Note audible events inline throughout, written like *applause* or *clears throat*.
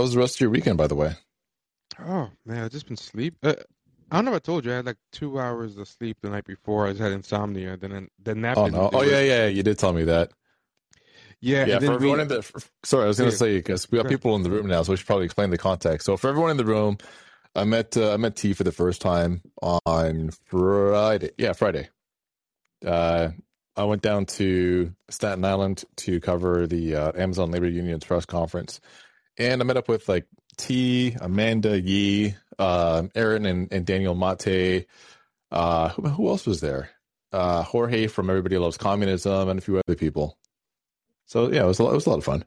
How was the rest of your weekend, by the way? Oh man, I've just been sleep. Uh, I don't know if I told you I had like two hours of sleep the night before. I just had insomnia. Then the nap. Oh no! Oh yeah, yeah. You did tell me that. yeah, Yeah, for everyone we- in the. f- sorry, I was gonna Yeah. say because we have people in the room now, so we should probably explain the context. So for everyone in the room, I met uh, I met T for the first time on Friday. Yeah, Friday. Uh, I went down to Staten Island to cover the uh, Amazon Labor Union's press conference, and I met up with like T, Amanda Yee, um, Aaron, and, and Daniel Mate. Uh, who, who else was there? Uh, Jorge from Everybody Loves Communism, and a few other people. So yeah, it was a lot, it was a lot of fun.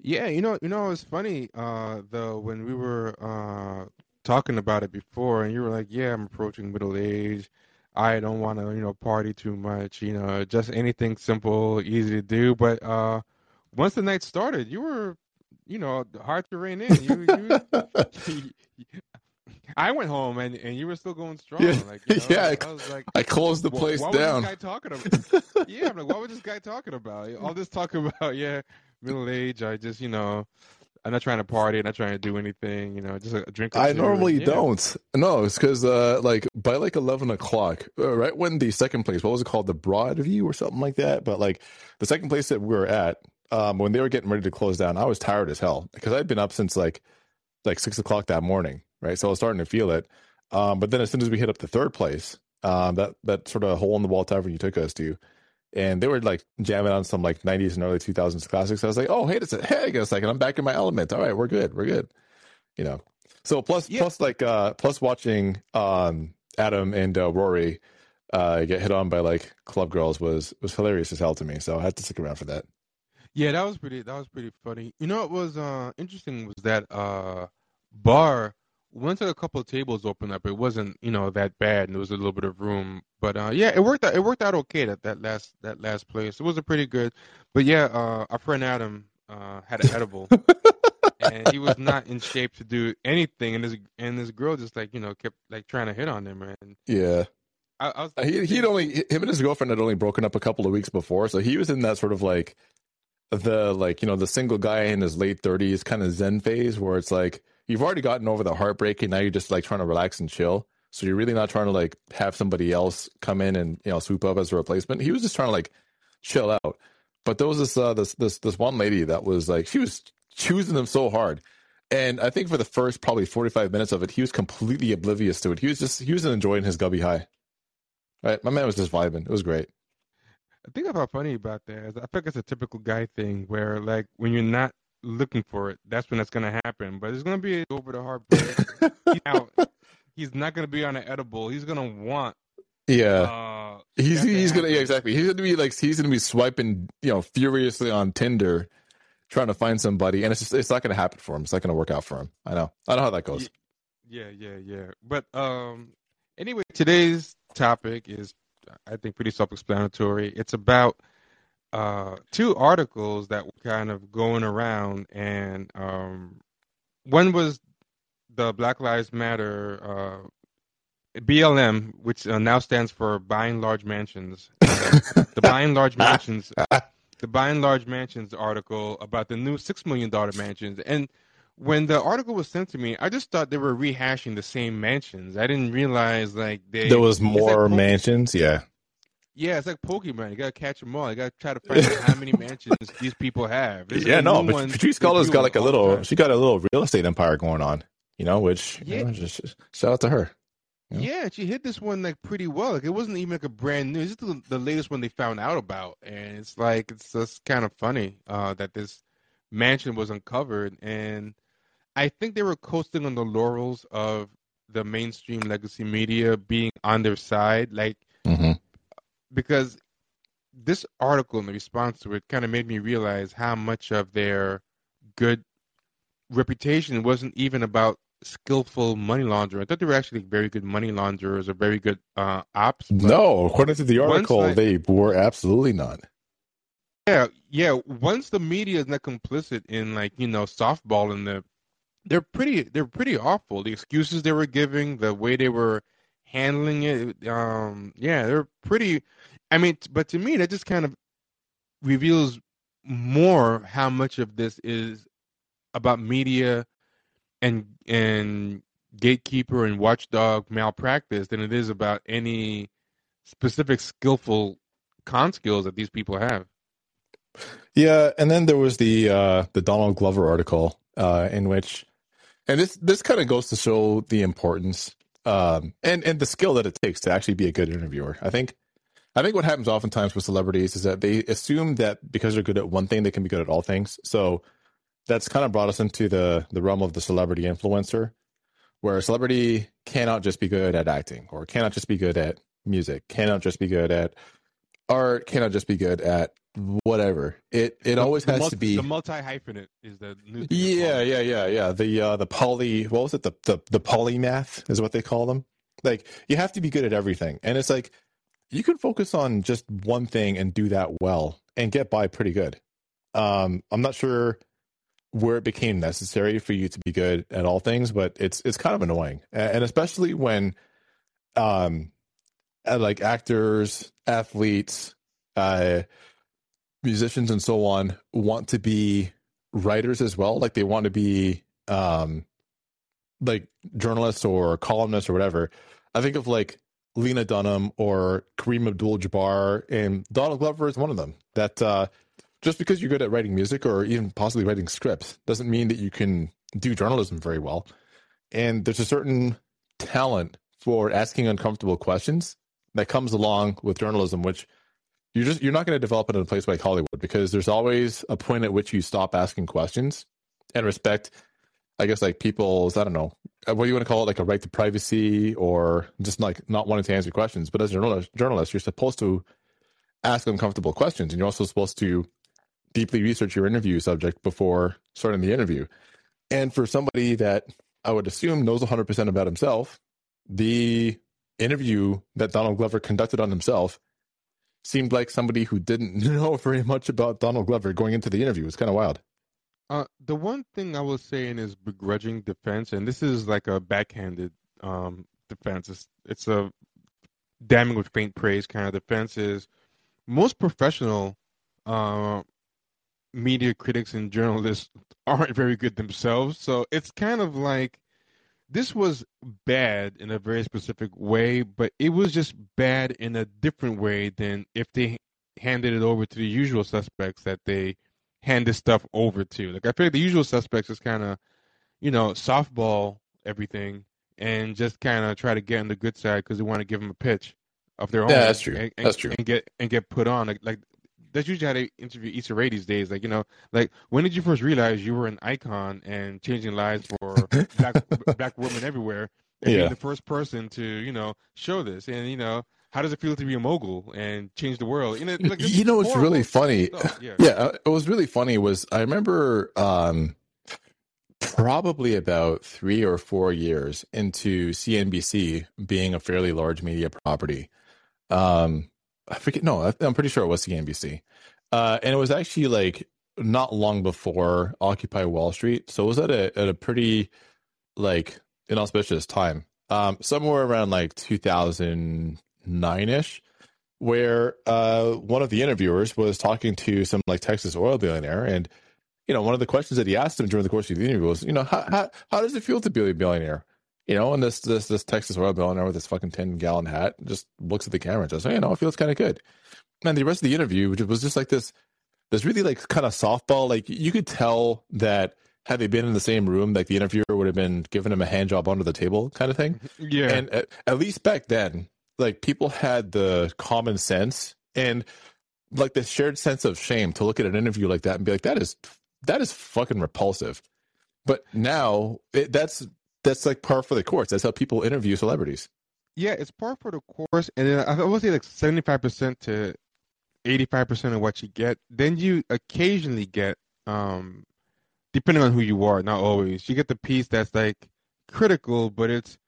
Yeah, you know, you know, it's funny uh, though when we were uh, talking about it before, and you were like, "Yeah, I'm approaching middle age. I don't want to, you know, party too much. You know, just anything simple, easy to do." But uh, once the night started, you were, you know, hard to rein in. You, you, *laughs* I went home and, and you were still going strong. Yeah, Like, you know, yeah, I, I- I was like, I closed the "Wha- place what down. was this guy talking about? *laughs* yeah, I'm like, what was this guy talking about? All this talk *laughs* about, yeah, middle age. I just, you know, I'm not trying to party, I'm not trying to do anything. You know, just a drink. I normally and, yeah. don't. No, it's because uh, like by like eleven o'clock, uh, right when the second place, what was it called, the Broadview or something like that. But like the second place that we were at, um, when they were getting ready to close down, I was tired as hell because I'd been up since like like six o'clock that morning, right? So I was starting to feel it. Um, but then as soon as we hit up the third place, um, that that sort of hole in the wall tavern you took us to, and they were like jamming on some like '90s and early 2000s classics. I was like, oh, hey, it's a, hey, a second, I'm back in my element. All right, we're good, we're good. You know. So plus Yeah. plus like uh plus watching um Adam and uh, Rory uh get hit on by like club girls was was hilarious as hell to me. So I had to stick around for that. Yeah, that was pretty. That was pretty funny. You know, what was uh interesting was that uh bar once a couple of tables opened up, it wasn't you know that bad, and there was a little bit of room. But uh yeah, it worked out. It worked out okay that that last that last place. It was a pretty good. But yeah, uh our friend Adam uh had an edible. and he was not in shape to do anything, and this and this girl just like you know kept like trying to hit on him, and Yeah. I, I was He he'd only him and his girlfriend had only broken up a couple of weeks before, so he was in that sort of like the like you know the single guy in his late thirties kind of zen phase where it's like you've already gotten over the heartbreak and now you're just like trying to relax and chill. So you're really not trying to like have somebody else come in and you know swoop up as a replacement. He was just trying to like chill out. But there was this uh, this this this one lady that was like she was choosing them so hard. And I think for the first probably 45 minutes of it, he was completely oblivious to it. He was just he was enjoying his gubby high. Right, my man was just vibing. It was great. I think I found funny about that is I think it's a typical guy thing where like when you're not looking for it, that's when that's gonna happen. But it's gonna be over the heartbreak. he's, *laughs* out. he's not gonna be on an edible. He's gonna want. Yeah, Uh, he's he's gonna yeah, exactly. He's gonna be like he's gonna be swiping you know furiously on Tinder, trying to find somebody, and it's just it's not gonna happen for him. It's not gonna work out for him. I know. I know how that goes. Yeah, yeah, yeah. But um, anyway, today's topic is, I think, pretty self-explanatory. It's about uh two articles that were kind of going around, and um, one was the Black Lives Matter uh, BLM, which uh, now stands for Buying Large Mansions. The Buying Large Mansions, *laughs* the Buying Large Mansions article about the new six million dollar mansions, and when the article was sent to me, I just thought they were rehashing the same mansions. I didn't realize like they There was it's like more mansions. Yeah, Yeah, it's like Pokemon. You gotta catch them all. You gotta try to find out how many *laughs* mansions these people have. There's yeah. a No, but Patrice debuting got like a little. She got a little real estate empire going on. You know, which you Yeah. know, just, just shout out to her. Yeah. Yeah, she hit this one like pretty well. Like it wasn't even like a brand new. It's just the, the latest one they found out about, and it's like it's just kind of funny uh, that this mansion was uncovered, and I think they were coasting on the laurels of the mainstream legacy media being on their side, like hmm because this article and the response to it kind of made me realize how much of their good reputation wasn't even about skillful money laundering. I thought they were actually very good money launderers or very good uh, ops. No, according to the Once article, they were absolutely not. Yeah, yeah. Once the media is not complicit in like you know softballing the, they're pretty they're pretty awful. The excuses they were giving, the way they were handling it, um, yeah, they're pretty. I mean, but to me, that just kind of reveals more how much of this is about media and and gatekeeper and watchdog malpractice than it is about any specific skillful con skills that these people have. Yeah, and then there was the uh, the Donald Glover article uh, in which, and this this kind of goes to show the importance um, and and the skill that it takes to actually be a good interviewer. I think I think what happens oftentimes with celebrities is that they assume that because they're good at one thing, they can be good at all things. So that's kind of brought us into the the realm of the celebrity influencer, where a celebrity cannot just be good at acting or cannot just be good at music, cannot just be good at art, cannot just be good at whatever. It it The- always the has multi- to be the multi hyphenate is the new yeah, yeah, yeah, yeah. The uh the poly what was it? The the the polymath is what they call them. Like you have to be good at everything. And it's like you can focus on just one thing and do that well and get by pretty good. Um I'm not sure where it became necessary for you to be good at all things, but it's it's kind of annoying. And especially when um like actors, athletes, uh musicians and so on want to be writers as well. Like they want to be um like journalists or columnists or whatever. I think of like lena dunham or kareem abdul-jabbar and donald glover is one of them that uh just because you're good at writing music or even possibly writing scripts doesn't mean that you can do journalism very well. And there's a certain talent for asking uncomfortable questions that comes along with journalism which you're just you're not going to develop it in a place like Hollywood because there's always a point at which you stop asking questions and respect. I guess like people's I don't know uh, what do you want to call it like a right to privacy or just like not wanting to answer questions. But as a journalist, journalist, you're supposed to ask uncomfortable questions, and you're also supposed to deeply research your interview subject before starting the interview. And for somebody that I would assume knows 100% about himself, the interview that Donald Glover conducted on himself seemed like somebody who didn't *laughs* know very much about Donald Glover going into the interview. It's kind of wild. Uh, the one thing I was saying is begrudging defense, and this is like a backhanded um, defense. It's, it's a damning with faint praise kind of defense. Is most professional uh, media critics and journalists *laughs* aren't very good themselves, so it's kind of like this was bad in a very specific way, but it was just bad in a different way than if they handed it over to the usual suspects that they hand this stuff over to. Like I feel like the usual suspects is kind of, you know, softball everything and just kind of try to get on the good side because they want to give them a pitch of their own. Yeah, that's true. And, and- That's true. And get and get put on like like that's usually how they interview Issa Rae these days. Like you know, like when did you first realize you were an icon and changing lives for *laughs* black black women everywhere? And Yeah. being the first person to you know show this, and you know. How does it feel to be a mogul and change the world? You know, like, you know what's really funny? stuff. *laughs* Yeah. Yeah, uh, it was really funny. Was I remember um, probably about three or four years into CNBC being a fairly large media property. Um, I forget. No, I- I'm pretty sure it was CNBC, uh, and it was actually like not long before Occupy Wall Street. So it was at a at a pretty like inauspicious time. Um, somewhere around like 2009 ish where uh, one of the interviewers was talking to some like Texas oil billionaire, and you know, one of the questions that he asked him during the course of the interview was, you know, how how, how does it feel to be a billionaire? You know, and this this this Texas oil billionaire with this fucking ten gallon hat just looks at the camera and says, hey, you know, it feels kind of good. And the rest of the interview, which was just like this, this really like kind of softball, like you could tell that had they been in the same room, like the interviewer would have been giving him a hand job under the table, kind of thing. Mm-hmm. Yeah. And at, at least back then, like people had the common sense and like the shared sense of shame to look at an interview like that and be like, that is that is fucking repulsive. But now it, that's that's like par for the course. That's how people interview celebrities. Yeah, it's par for the course, and then I would say like seventy-five percent to eighty-five percent of what you get. Then you occasionally get, um, depending on who you are, not always, you get the piece that's like critical, but it's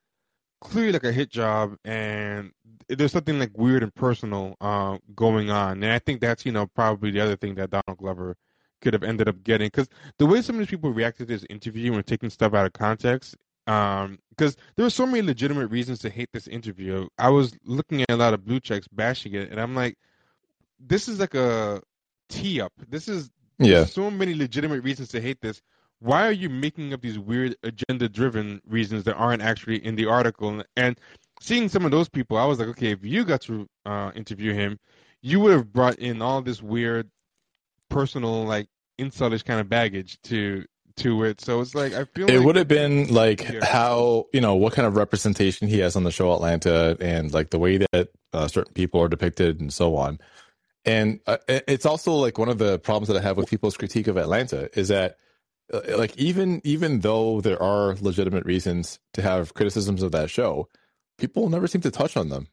clearly like a hit job, and there's something like weird and personal uh, going on. And I think that's you know probably the other thing that Donald Glover could have ended up getting because the way some of these people reacted to this interview and taking stuff out of context um because there were so many legitimate reasons to hate this interview i was looking at a lot of blue checks bashing it and i'm like this is like a tee up this is Yeah. so many legitimate reasons to hate this why are you making up these weird agenda driven reasons that aren't actually in the article? And seeing some of those people, I was like, okay, if you got to uh, interview him, you would have brought in all this weird personal like insultish kind of baggage to to it. So it's like I feel it like, would have been like how you know what kind of representation he has on the show Atlanta, and like the way that uh, certain people are depicted, and so on. And uh, it's also like one of the problems that I have with people's critique of Atlanta is that uh, like even even though there are legitimate reasons to have criticisms of that show, people never seem to touch on them,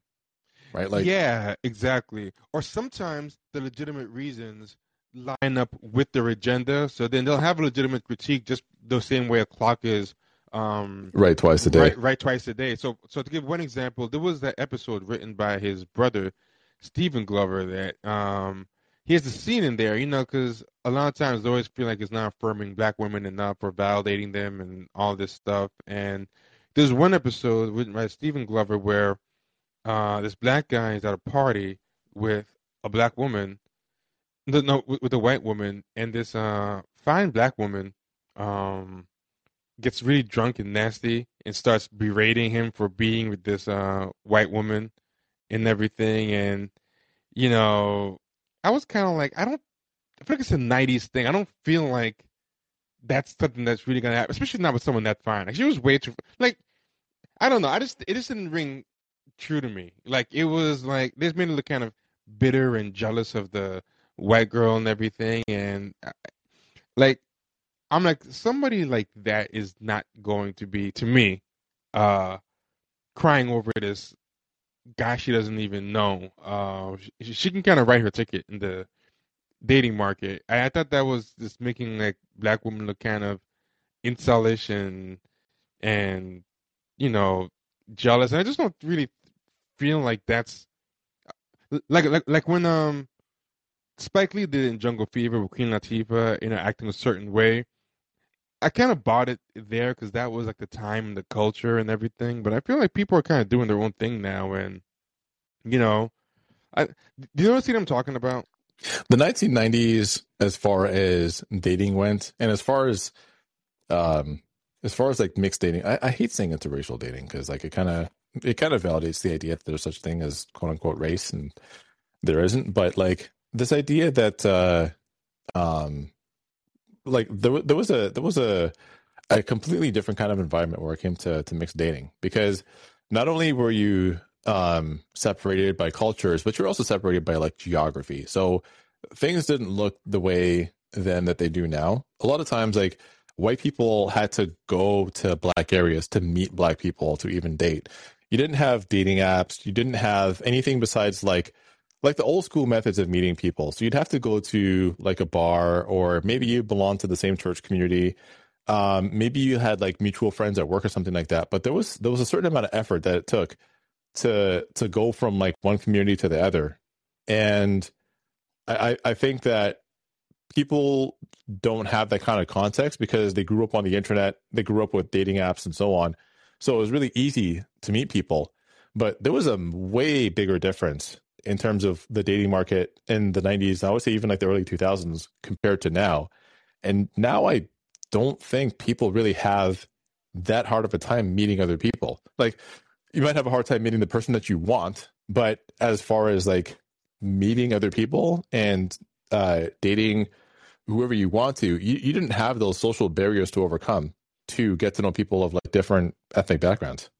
right? Like yeah, exactly. Or sometimes the legitimate reasons line up with their agenda, so then they'll have a legitimate critique just the same way a clock is um right twice a day. Right, right, twice a day. So, so to give one example, there was that episode written by his brother, Stephen Glover, that um he has a scene in there, you know, because a lot of times they always feel like it's not affirming black women enough or validating them and all this stuff. And there's one episode written by Stephen Glover where uh this black guy is at a party with a black woman, no, no with, with white woman, and this uh fine black woman um gets really drunk and nasty and starts berating him for being with this uh white woman and everything. And you know i was kind of like i don't i feel like it's a 90s thing. I don't feel like that's something that's really gonna happen especially not with someone that fine. Like she was way too like i don't know. I just it just didn't ring true to me. Like it was like this made me look kind of bitter and jealous of the white girl and everything and like I'm like somebody like that is not going to be to me uh crying over this guy she doesn't even know. Uh she, she can kind of write her ticket in the dating market. I, I thought that was just making like black women look kind of insulish and and you know jealous. And I just don't really feel like that's like like like when um Spike Lee did it in Jungle Fever with Queen Latifah, you know, acting a certain way. I kind of bought it there because that was like the time and the culture and everything. But I feel like people are kind of doing their own thing now, and you know, I do you know what I'm talking about? the 1990s as far as dating went and as far as um as far as like mixed dating i, I hate saying interracial dating because like it kind of it kind of validates the idea that there's such thing as quote unquote race and there isn't but like this idea that uh um like there, there was a there was a a completely different kind of environment where it came to to mixed dating because not only were you um separated by cultures but you're also separated by like geography. So things didn't look the way then that they do now. A lot of times like white people had to go to black areas to meet black people to even date. You didn't have dating apps. You didn't have anything besides like like the old school methods of meeting people. So you'd have to go to like a bar or maybe you belong to the same church community. Um maybe you had like mutual friends at work or something like that but there was there was a certain amount of effort that it took to to go from like one community to the other. And i i I think that people don't have that kind of context because they grew up on the internet they grew up with dating apps and so on. So it was really easy to meet people but there was a way bigger difference in terms of the dating market in the 90s i would say even like the early 2000s compared to now. And now i don't think people really have that hard of a time meeting other people. Like you might have a hard time meeting the person that you want but as far as like meeting other people and uh dating whoever you want to you, you didn't have those social barriers to overcome to get to know people of like different ethnic backgrounds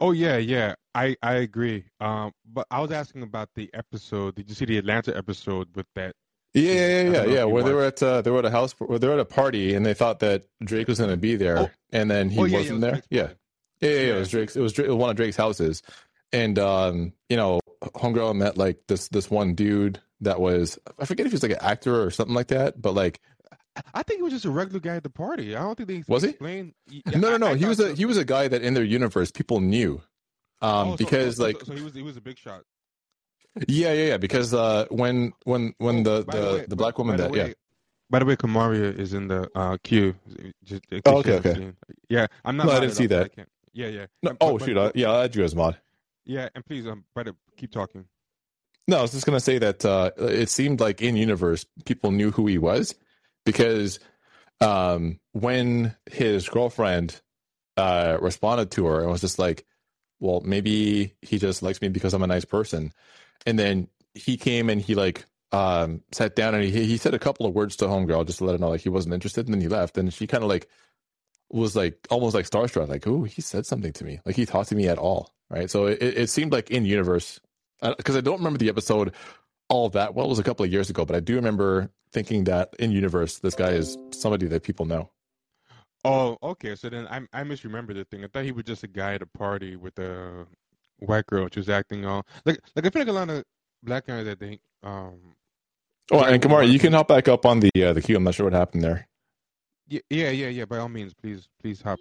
Oh yeah, yeah, I I agree. Um, but I was asking about the episode. Did you see the Atlanta episode with that? yeah yeah yeah yeah, yeah where they were at uh, they were at a house where they were at a party and they thought that drake was going to be there Oh. and then he oh yeah, yeah, wasn't was there Drake's yeah. Yeah, yeah, yeah. Yeah. It was Drake's. It was, Drake, it was one of Drake's houses, and um, you know, homegirl met like this this one dude that was I forget if he was like an actor or something like that, but like I think he was just a regular guy at the party. I don't think they Was he? Yeah, no, no, no. I he was a so. he was a guy that in their universe people knew, um, Oh, because so, like so, so he was he was a big shot. yeah, yeah, yeah. Because uh, when when when Oh, the the, way- the black woman that yeah By the way, Kamaria is in the uh, queue. Just, Oh, okay, okay. seen. Yeah, I'm not. No, I didn't see that. Yeah, yeah. no, oh but- shoot but- I, yeah I'll add you as mod. Yeah, and please, um, brother, keep talking. No, I was just gonna say that uh, it seemed like in universe people knew who he was because um, when his girlfriend uh, responded to her and was just like, well, maybe he just likes me because I'm a nice person. And then he came and he like um, sat down and he, he said a couple of words to homegirl just to let her know like he wasn't interested. And then he left. And she kind of like was like almost like starstruck, like, oh, he said something to me. Like he talked to me at all. Right. So it, it seemed like in universe, because uh, I don't remember the episode all that well. It was a couple of years ago, but I do remember thinking that in universe, this guy is somebody that people know. Oh, okay. So then I I misremember the thing. I thought he was just a guy at a party with a white girl. She was acting all like like I feel like a lot of black guys. I think. Um, oh, and Kamara, you can hop back up on the uh, the queue. I'm not sure what happened there. Yeah, yeah, yeah, yeah. By all means, please, please hop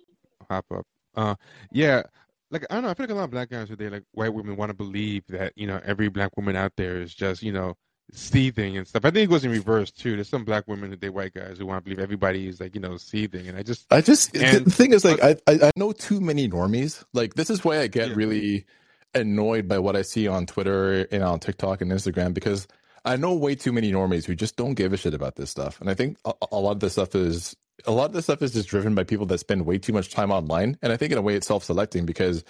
hop up. Uh, yeah. Like I don't know, I feel like a lot of black guys today, like white women, want to believe that you know every black woman out there is just you know seething and stuff. I think it goes in reverse too. There's some black women that they white guys who want to believe everybody is like you know seething, and I just I just and, the thing is like I, I know too many normies. Like this is why I get yeah. really annoyed by what I see on Twitter and on TikTok and Instagram because I know way too many normies who just don't give a shit about this stuff, and I think a, a lot of this stuff is a lot of this stuff is just driven by people that spend way too much time online, and I think in a way it's self-selecting because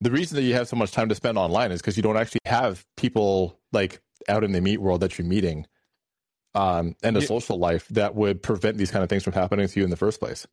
the reason that you have so much time to spend online is because you don't actually have people like out in the meat world that you're meeting um, and a yeah. social life that would prevent these kind of things from happening to you in the first place.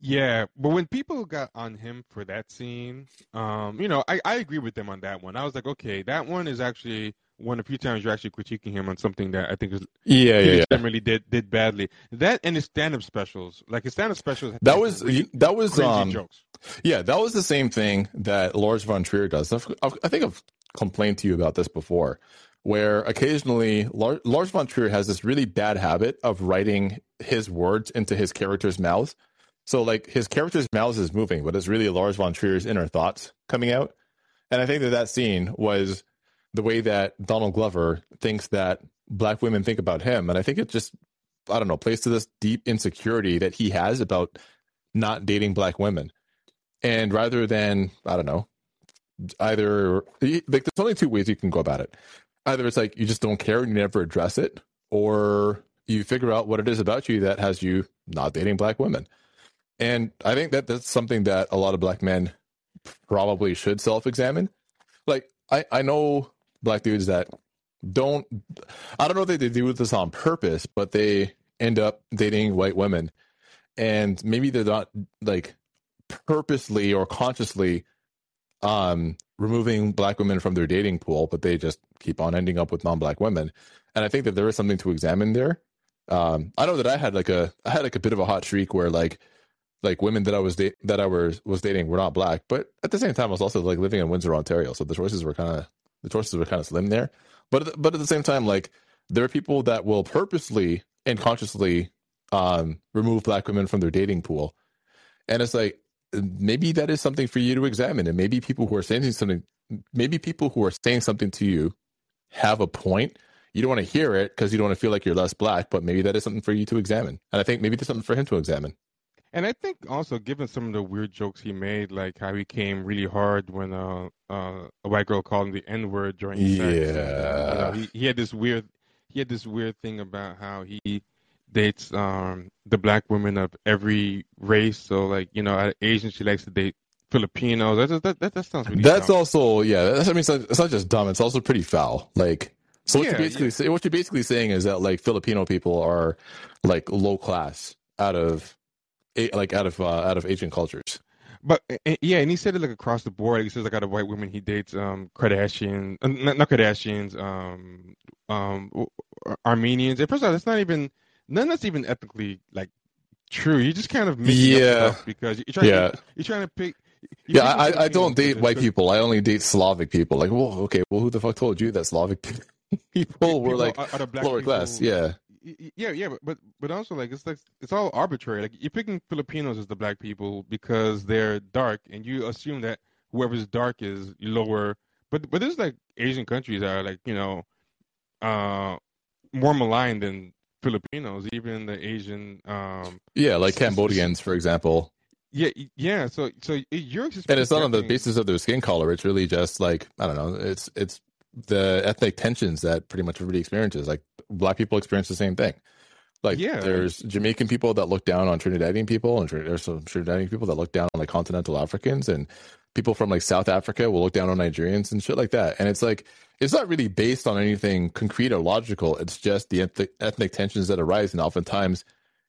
Yeah, but when people got on him for that scene, um, you know, I, I agree with them on that one. I was like, okay, that one is actually one of the few times you're actually critiquing him on something that I think is yeah, yeah, yeah. generally did did badly. That and his stand up specials, like his stand up specials, that was that was um, jokes. Yeah, that was the same thing that Lars von Trier does. I think I've complained to you about this before, where occasionally Lars von Trier has this really bad habit of writing his words into his characters' mouths. So like his character's mouth is moving, but it's really Lars von Trier's inner thoughts coming out. And I think that that scene was the way that Donald Glover thinks that black women think about him, and I think it just I don't know plays to this deep insecurity that he has about not dating black women. And rather than I don't know either like there's only two ways you can go about it. Either it's like you just don't care and you never address it, or you figure out what it is about you that has you not dating black women. And I think that that's something that a lot of black men probably should self-examine. Like I, I know black dudes that don't I don't know if they do this on purpose, but they end up dating white women. And maybe they're not like purposely or consciously um, removing black women from their dating pool, but they just keep on ending up with non-black women. And I think that there is something to examine there. Um, I know that I had like a I had like a bit of a hot streak where like like women that I was da- that I was was dating were not black, but at the same time I was also like living in Windsor, Ontario, so the choices were kind of the choices were kind of slim there. But but at the same time, like there are people that will purposely and consciously um, remove black women from their dating pool, and it's like maybe that is something for you to examine. And maybe people who are saying something, maybe people who are saying something to you have a point. You don't want to hear it because you don't want to feel like you're less black, but maybe that is something for you to examine. And I think maybe there's something for him to examine. And I think also, given some of the weird jokes he made, like how he came really hard when uh, uh, a white girl called him the N word during sex. Yeah, you know, he, he had this weird, he had this weird thing about how he dates um the black women of every race. So like you know, Asian she likes to date Filipinos. That that that, that sounds really. That's dumb. also yeah. That's, I mean, it's not, it's not, just dumb. It's also pretty foul. Like so, what yeah, you're basically yeah. what you're basically saying is that like Filipino people are like low class out of like out of uh, out of Asian cultures. But yeah, and he said it like across the board. He says like out of white women, he dates um Kardashian, uh, not, not Kardashians, um um Armenians. And first of all, that's not even none that's even ethically like true. You just kind of yeah because you're trying yeah. to, you're trying to pick. Yeah, I, I don't date white people. I only date Slavic people. Like, well, okay, well, who the fuck told you that Slavic *laughs* people were like lower class? Yeah, yeah, yeah, but, but but also like it's like it's all arbitrary. Like you're picking Filipinos as the black people because they're dark, and you assume that whoever's dark is lower. But but there's like Asian countries that are like you know, uh, more maligned than Filipinos, even the Asian. Um, yeah, like Cambodians, for example. Yeah, yeah. So, so you're and it's not on the basis of their skin color. It's really just like I don't know. It's it's the ethnic tensions that pretty much everybody experiences. Like black people experience the same thing. Like Yeah. there's Jamaican people that look down on Trinidadian people, and there's some Trinidadian people that look down on like continental Africans, and people from like South Africa will look down on Nigerians and shit like that. And it's like it's not really based on anything concrete or logical. It's just the ethnic, ethnic tensions that arise, and oftentimes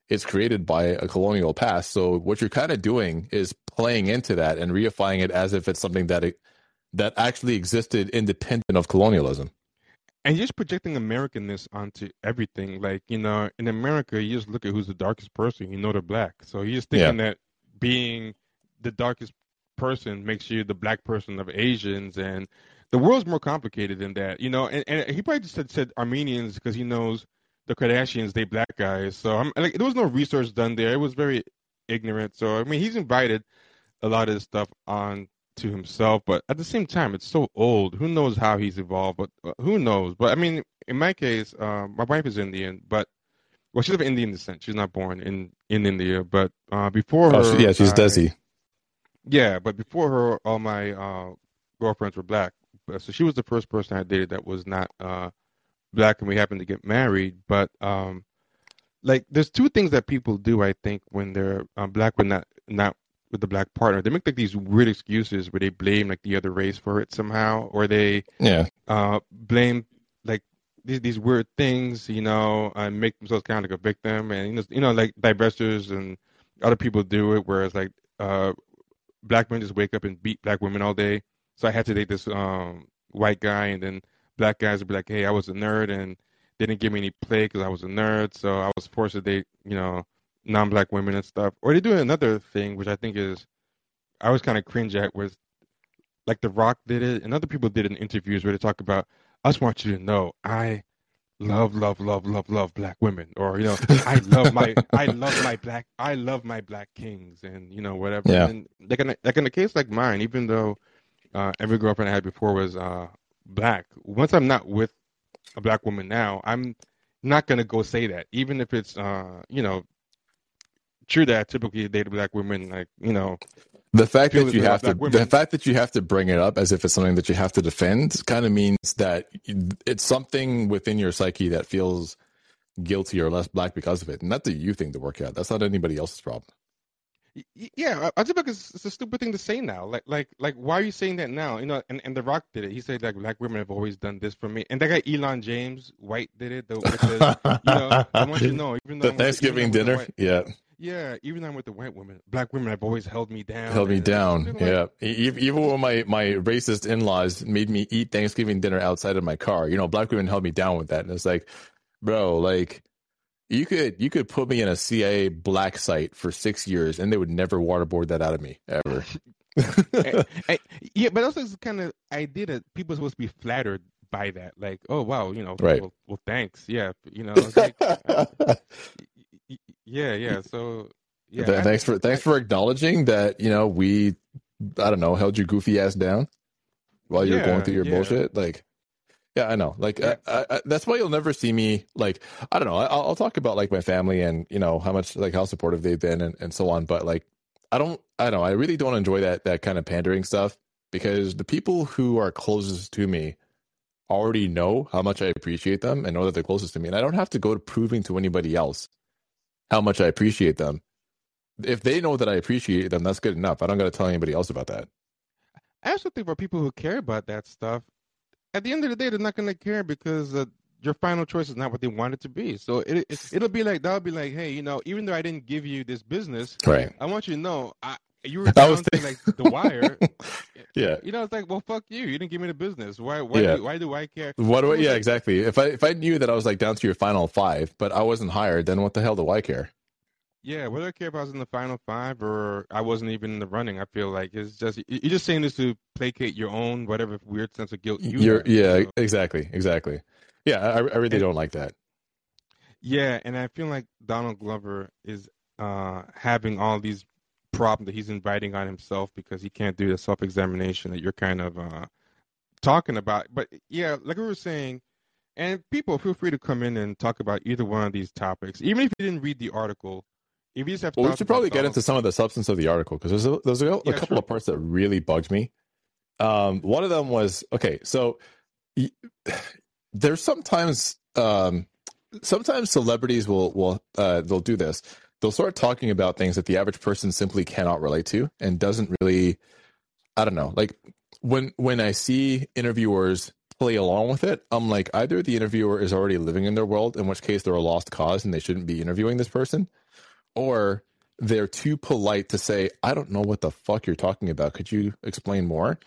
it's created by a colonial past. So what you're kind of doing is playing into that and reifying it as if it's something that it, that actually existed independent of colonialism. and you're just projecting Americanness onto everything. Like, you know, in America, you just look at who's the darkest person, you know they're black. So you're just thinking that being the darkest person makes you the black person of Asians. And the world's more complicated than that, you know. And, and he probably just said, said Armenians because he knows the Kardashians, they black guys. So I'm like, there was no research done there. It was very ignorant. So, I mean, he's invited a lot of this stuff on to himself, but at the same time, it's so old. Who knows how he's evolved? But uh, who knows? But I mean, in my case, uh, my wife is Indian, but well, she's of Indian descent. She's not born in in India, but uh, before her, Oh, she- yeah, she's I- Desi. Yeah, but before her, all my uh, girlfriends were black. So she was the first person I dated that was not uh, black, and we happened to get married. But um, like, there's two things that people do. I think when they're uh, black, but not not with the black partner, they make like these weird excuses where they blame like the other race for it somehow, or they Yeah, uh, blame like these these weird things, you know, and make themselves kind of like a victim, and you know, you know, like divestors and other people do it, whereas like uh, black men just wake up and beat black women all day. So I had to date this um, white guy, and then black guys would be like, "Hey, I was a nerd, and they didn't give me any play because I was a nerd, so I was forced to date, you know, non-black women and stuff." Or they do another thing, which I think is, I was kind of cringe at, was like The Rock did it, and other people did it in interviews where they talk about, "I just want you to know, I love, love, love, love, love black women," or you know, "I love my, I love my black, I love my black kings," and you know, whatever. Yeah. And like in a, like in a case like mine, even though uh, every girlfriend I had before was uh, black, once I'm not with a black woman now, I'm not gonna go say that, even if it's uh, you know. True that typically date black women, like you know, the fact that you have to black the fact that you have to bring it up as if it's something that you have to defend kind of means that it's something within your psyche that feels guilty or less black because of it, and that's a you thing to work out. That's not anybody else's problem. Yeah, I I just think it's, it's a stupid thing to say now. Like, like, like, why are you saying that now? You know, and, and The Rock did it. He said like black women have always done this for me, and that guy Elon James White did it. The, the, you know, I want you to *laughs* know, even though the Thanksgiving even though I'm dinner, the yeah, white, yeah, even though I'm with the white women, black women have always held me down. held me down. like- Yeah, even when my my racist in laws made me eat Thanksgiving dinner outside of my car, you know, black women held me down with that, and it's like, bro, like. You could you could put me in a CIA black site for six years and they would never waterboard that out of me ever. *laughs* *laughs* Eh, eh, yeah, but also it's kind of idea that people are supposed to be flattered by that. Like, oh wow, you know, Right. well, well thanks, yeah, you know, it's like, *laughs* uh, yeah, yeah. So yeah, Th- thanks for thanks for acknowledging that you know we I don't know held your goofy ass down while you were going through your yeah. bullshit. Like, yeah, I know. Like, Yeah. I, I, I, that's why you'll never see me. Like, I don't know. I, I'll, I'll talk about like my family and you know how much like how supportive they've been and, and so on. But like, I don't. I don't know. I really don't enjoy that that kind of pandering stuff because the people who are closest to me already know how much I appreciate them and know that they're closest to me, and I don't have to go to proving to anybody else how much I appreciate them if they know that I appreciate them, that's good enough. I don't got to tell anybody else about that. I also think for people who care about that stuff, at the end of the day, they're not going to care because uh, your final choice is not what they want it to be. So it, it it'll be like that'll be like, hey, you know, even though I didn't give you this business, Right. I want you to know I you were *laughs* down was to like the wire. *laughs* Yeah. You know, it's like, well, fuck you. You didn't give me the business. Why? Why? Yeah. Do, why do I care? What do I, yeah, like- exactly. If I if I knew that I was like down to your final five, but I wasn't hired, then what the hell do I care? Yeah, whether I care if I was in the final five or I wasn't even in the running, I feel like it's just you- you're just saying this to placate your own whatever weird sense of guilt you You're have. yeah, So- exactly, exactly. Yeah, I, I really And- don't like that. Yeah, and I feel like Donald Glover is uh, having all these problems that he's inviting on himself because he can't do the self examination that you're kind of uh, talking about. But yeah, like we were saying, and people feel free to come in and talk about either one of these topics, even if you didn't read the article. If you just have Well, we should probably get into some of the substance of the article because there's a, there's a, a Yeah, couple sure. of parts that really bugged me. Um, one of them was okay. So y- *sighs* there's sometimes um, sometimes celebrities will will uh, they'll do this. They'll start talking about things that the average person simply cannot relate to and doesn't really. I don't know. Like when when I see interviewers play along with it, I'm like either the interviewer is already living in their world, in which case they're a lost cause and they shouldn't be interviewing this person, or they're too polite to say, I don't know what the fuck you're talking about. Could you explain more?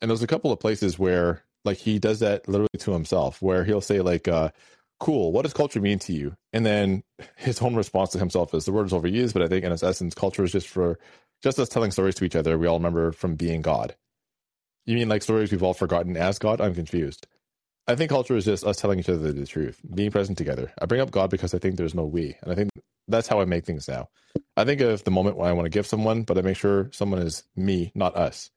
And there's a couple of places where like he does that literally to himself, where he'll say like, uh, cool, what does culture mean to you? And then his own response to himself is the word is overused, but I think in its essence, culture is just for just us telling stories to each other we all remember from being God. You mean like stories we've all forgotten as God? I'm confused. I think culture is just us telling each other the truth, being present together. I bring up God because I think there's no we. And I think that's how I make things now. I think of the moment when I want to give someone, but I make sure someone is me, not us.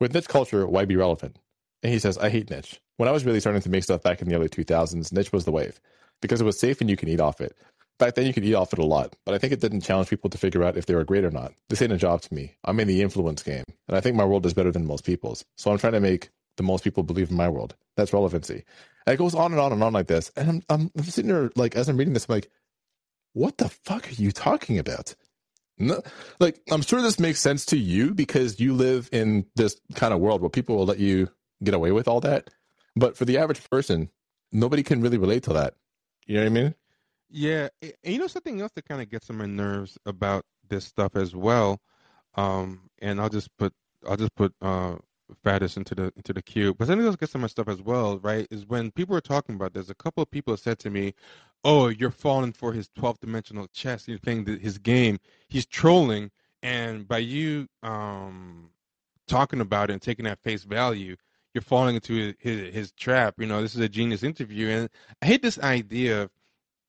With niche culture, why be relevant? And he says, I hate niche. When I was really starting to make stuff back in the early 2000s, niche was the wave because it was safe and you can eat off it. Back then, you could eat off it a lot, but I think it didn't challenge people to figure out if they were great or not. This ain't a job to me. I'm in the influence game, and I think my world is better than most people's. So I'm trying to make the most people believe in my world. That's relevancy. And it goes on and on and on like this. And I'm, I'm, sitting there, like, as I'm reading this, I'm like, what the fuck are you talking about? No, like, I'm sure this makes sense to you because you live in this kind of world where people will let you get away with all that. But for the average person, nobody can really relate to that. You know what I mean? Yeah, and you know something else that kind of gets on my nerves about this stuff as well. Um, and I'll just put I'll just put uh Faddis into the into the queue. But something else gets on my stuff as well, right? Is when people are talking about this. A couple of people said to me, "Oh, you're falling for his 12 dimensional chess. He's playing the, his game. He's trolling." And by you um talking about it and taking that face value, you're falling into his, his, his trap. You know, this is a genius interview, and I hate this idea of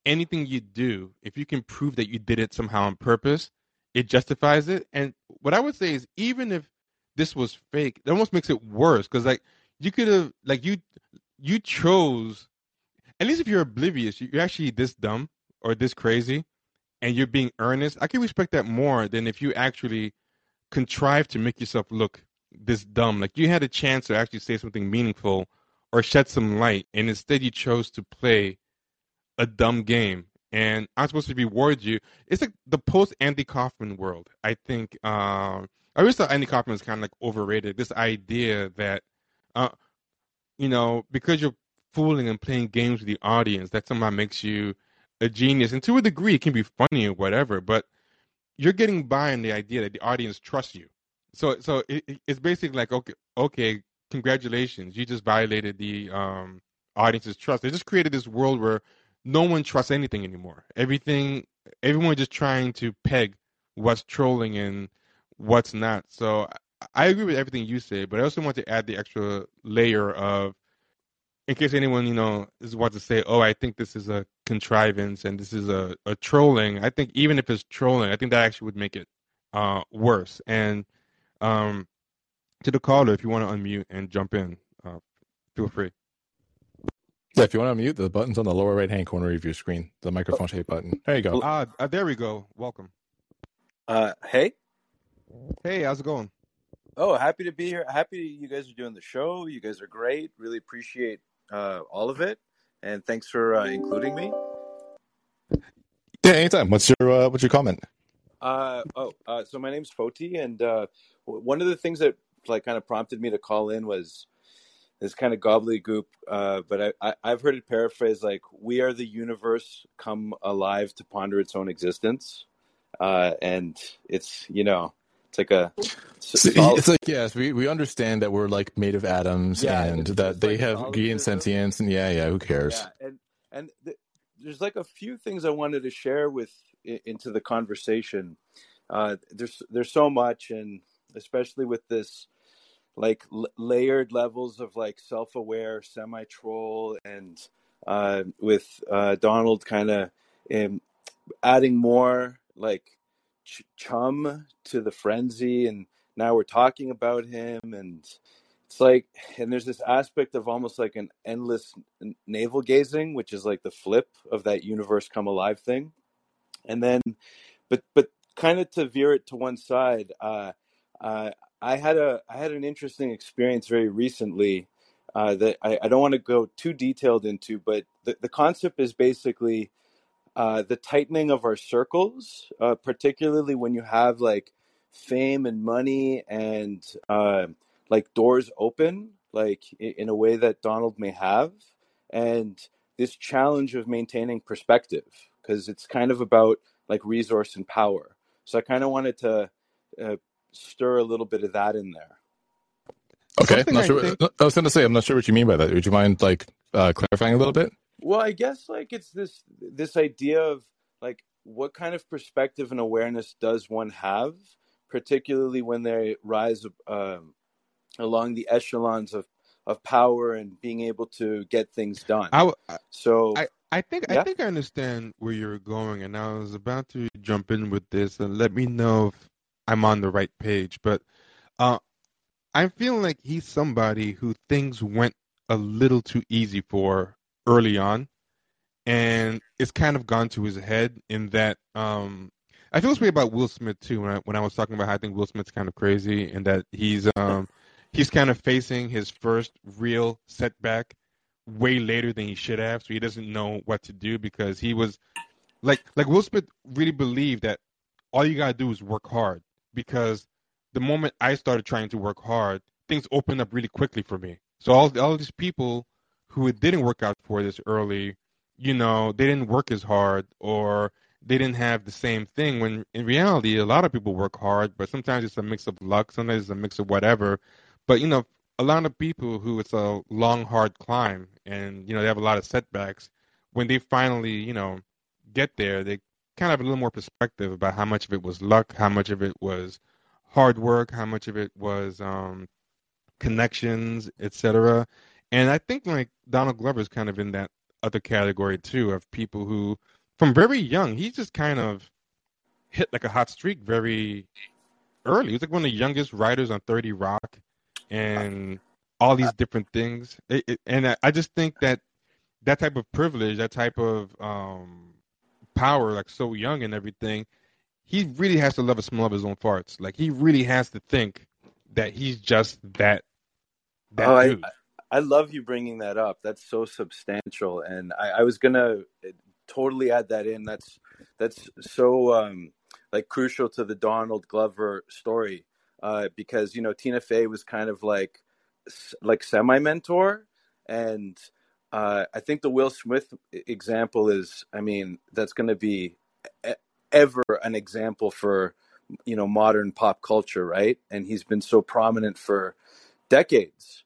anything you do if you can prove that you did it somehow on purpose, it justifies it. And what I would say is, even if this was fake, it almost makes it worse because like you could have like you you chose at least if you're oblivious, you're actually this dumb or this crazy, and you're being earnest. I can respect that more than if you actually contrive to make yourself look this dumb. Like you had a chance to actually say something meaningful or shed some light, and instead you chose to play a dumb game. And I'm supposed to reward you. It's like the post Andy Kaufman world. I think uh, I always thought Andy Kaufman was kind of like overrated. This idea that, uh, you know, because you're fooling and playing games with the audience, that somehow makes you a genius. And to a degree, it can be funny or whatever, but you're getting by on the idea that the audience trusts you. So, so it, it's basically like, okay, okay, congratulations, you just violated the um, audience's trust. They just created this world where no one trusts anything anymore. Everything, everyone just trying to peg what's trolling and what's not. So I agree with everything you say, but I also want to add the extra layer of, in case anyone you know is wants to say, "Oh, I think this is a contrivance and this is a, a trolling." I think even if it's trolling, I think that actually would make it uh, worse. And um, to the caller, if you want to unmute and jump in, uh, feel free. Yeah, if you want to unmute, the button's on the lower right hand corner of your screen, the microphone shape button. There you go. Ah, uh, there we go. Welcome. Uh, hey. Hey, how's it going? Oh, happy to be here. Happy you guys are doing the show. You guys are great. Really appreciate uh, all of it, and thanks for uh, including me. Yeah, anytime. What's your uh, what's your comment? Uh, oh, uh, so my name's Foti, and uh, one of the things that like kind of prompted me to call in was this kind of gobbledygook, uh, but I, I, have heard it paraphrased like, "We are the universe come alive to ponder its own existence," uh, and it's you know, it's like a. It's like yes, we, we understand that we're like made of atoms yeah, and that they like have gained sentience, and yeah, yeah, who cares? Yeah, and and th- there's like a few things I wanted to share with into the conversation. Uh, there's there's so much, and especially with this like l- layered levels of like self-aware semi-troll and uh, with uh, donald kind of um, adding more like ch- chum to the frenzy and now we're talking about him and it's like and there's this aspect of almost like an endless navel gazing which is like the flip of that universe come alive thing and then but but kind of to veer it to one side uh, uh, I had a I had an interesting experience very recently uh, that I, I don't want to go too detailed into, but the, the concept is basically uh, the tightening of our circles, uh, particularly when you have like fame and money and uh, like doors open, like in a way that Donald may have, and this challenge of maintaining perspective because it's kind of about like resource and power. So I kind of wanted to uh, stir a little bit of that in there. Okay, not I, sure, think... I was going to say I'm not sure what you mean by that. Would you mind like uh, clarifying a little bit? Well, I guess like it's this this idea of like what kind of perspective and awareness does one have, particularly when they rise um, along the echelons of of power and being able to get things done. I, so I, I think yeah. I think I understand where you're going, and I was about to jump in with this and let me know if I'm on the right page. But uh, I'm feeling like he's somebody who things went a little too easy for early on, and it's kind of gone to his head in that. Um, I feel this way about Will Smith too. When I when I was talking about how I think Will Smith's kind of crazy and that he's um he's kind of facing his first real setback way later than he should have, so he doesn't know what to do because he was like like Will Smith really believed that all you gotta do is work hard because the moment I started trying to work hard, things opened up really quickly for me. So all all these people who it didn't work out for this early, you know, they didn't work as hard or they didn't have the same thing when in reality a lot of people work hard, but sometimes it's a mix of luck, sometimes it's a mix of whatever. But you know, a lot of people who it's a long, hard climb, and you know they have a lot of setbacks. When they finally, you know, get there, they kind of have a little more perspective about how much of it was luck, how much of it was hard work, how much of it was um, connections, etc. And I think like Donald Glover is kind of in that other category too of people who, from very young, he just kind of hit like a hot streak very early. He was like one of the youngest writers on Thirty Rock and all these different things. It, it, and I just think that that type of privilege, that type of um, power, like so young and everything, he really has to love a smell of his own farts. Like he really has to think that he's just that. that oh, I, I love you bringing that up. That's so substantial, and I, I was gonna eh, totally add that in. That's that's so um, like crucial to the Donald Glover story uh, because you know Tina Fey was kind of like like semi mentor, and uh, I think the Will Smith example is, I mean, that's going to be ever an example for you know modern pop culture, right? And he's been so prominent for decades,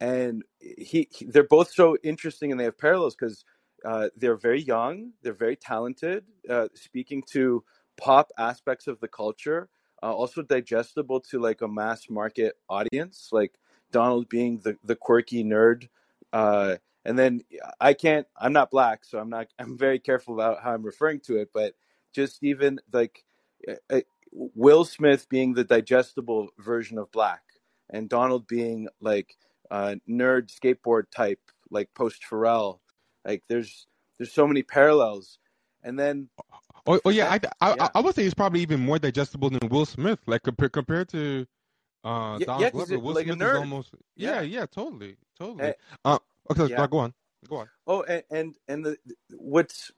and he, he they're both so interesting and they have parallels because. Uh, they're very young. They're very talented. Uh, speaking to pop aspects of the culture, uh, also digestible to like a mass market audience, like Donald being the the quirky nerd. Uh, and then I can't. I'm not black, so I'm not. *laughs* I'm very careful about how I'm referring to it. But just even like uh, Will Smith being the digestible version of black, and Donald being like a nerd skateboard type, like post Pharrell. Like there's there's so many parallels. And then Oh, oh yeah, I, I, yeah. I, would say he's probably even more digestible than Will Smith. Like compared compared to uh, yeah, Donald yeah, Glover, Will like Smith is almost yeah, yeah, yeah totally, totally. And, uh, okay, yeah. go on, go on. Oh, and and, and the what's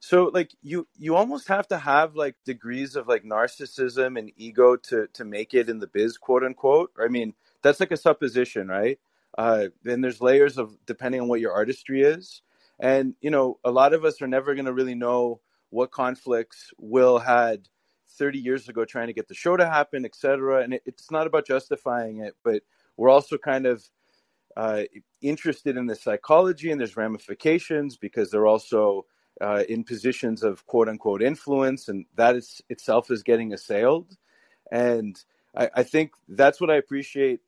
so like you you almost have to have like degrees of like narcissism and ego to to make it in the biz, quote unquote. I mean, that's like a supposition, right? Uh, then there's layers of depending on what your artistry is, and you know, a lot of us are never going to really know what conflicts Will had 30 years ago trying to get the show to happen, etc. And it, it's not about justifying it, but we're also kind of uh, interested in the psychology and there's ramifications because they're also uh, in positions of quote unquote influence, and that is itself is getting assailed. And I, I think that's what I appreciate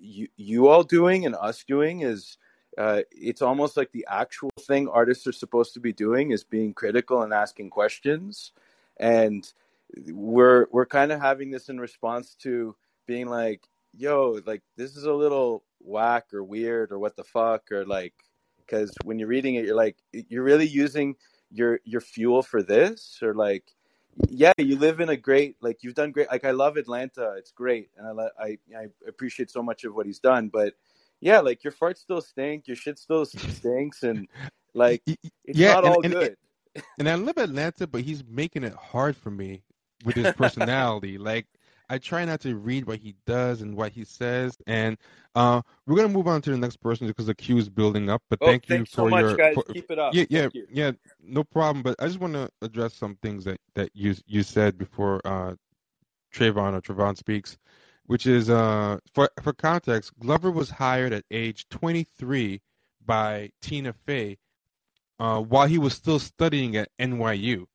you, you all doing and us doing is uh, it's almost like the actual thing artists are supposed to be doing is being critical and asking questions. And we're we're kind of having this in response to being like yo like this is a little whack or weird or what the fuck or like because when you're reading it you're like you're really using your your fuel for this or like yeah you live in a great like you've done great. Like i love atlanta. It's great. And i i, I appreciate so much of what he's done but yeah, like your farts still stink, your shit still stinks, and like it's yeah, not and, all and, good. *laughs* and I live in Atlanta, but he's making it hard for me with his personality. *laughs* like I try not to read what he does and what he says, and uh, we're gonna move on to the next person because the queue is building up. But Oh, thank you for so much, your guys. for- Keep it up. yeah, yeah, yeah, no problem. But I just want to address some things that that you you said before uh, Trayvon or Trayvon speaks, which is uh, for for context, Glover was hired at age 23 by Tina Fey uh, while he was still studying at NYU.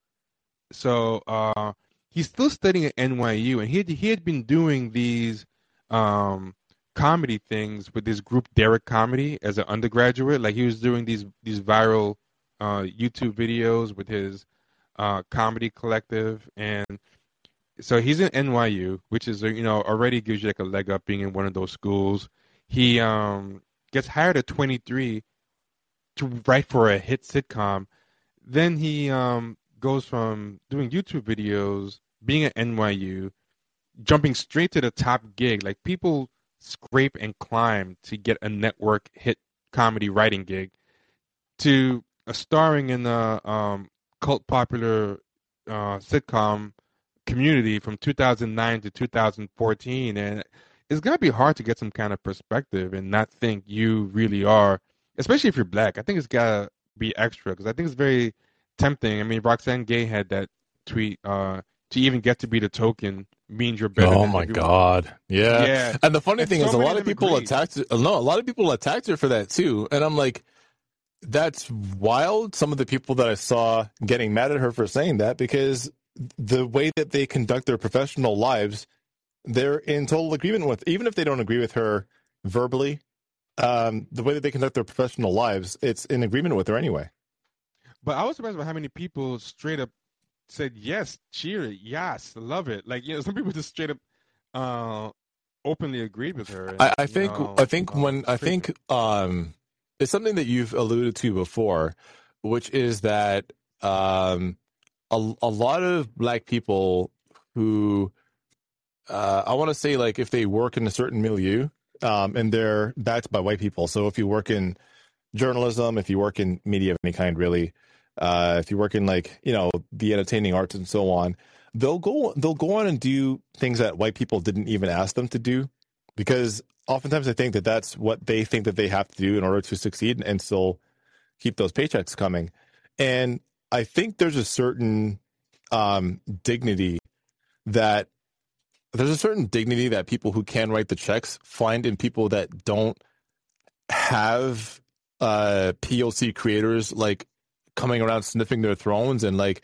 So uh, he's still studying at NYU, and he had, he had been doing these um, comedy things with this group Derrick Comedy as an undergraduate. Like he was doing these these viral uh, YouTube videos with his uh, comedy collective, and so he's in NYU, which is you know already gives you like a leg up being in one of those schools. He um, gets hired at 23 to write for a hit sitcom. Then he um, goes from doing YouTube videos, being at NYU, jumping straight to the top gig. Like people scrape and climb to get a network hit comedy writing gig, to a starring in the um, cult popular uh, sitcom Community from 2009 to 2014, and it's gonna be hard to get some kind of perspective and not think you really are, especially if you're black. I think it's gotta be extra because I think it's very tempting. I mean, Roxane Gay had that tweet uh, to even get to be the token means you're better. Oh my everyone. god! Yeah. Yeah. And the funny And thing so is, a lot of of people agreed. attacked. No, a lot of people attacked her for that too. And I'm like, that's wild. Some of the people that I saw getting mad at her for saying that because the way that they conduct their professional lives, they're in total agreement with. Even if they don't agree with her verbally, um, the way that they conduct their professional lives, it's in agreement with her anyway. But I was surprised by how many people straight up said yes, cheer it, yes, love it. Like you know, *laughs* some people just straight up uh, openly agreed with her. and, I, I think know, I think when I it's crazy. think um it's something that you've alluded to before, which is that um a, a lot of black people who uh I want to say like if they work in a certain milieu um and they're backed by white people. So if you work in journalism, if you work in media of any kind really, uh if you work in like, you know, the entertaining arts and so on, they'll go they'll go on and do things that white people didn't even ask them to do because oftentimes I think that that's what they think that they have to do in order to succeed and still keep those paychecks coming. And I think there's a certain um, dignity that there's a certain dignity that people who can write the checks find in people that don't have uh, creators like coming around sniffing their thrones and like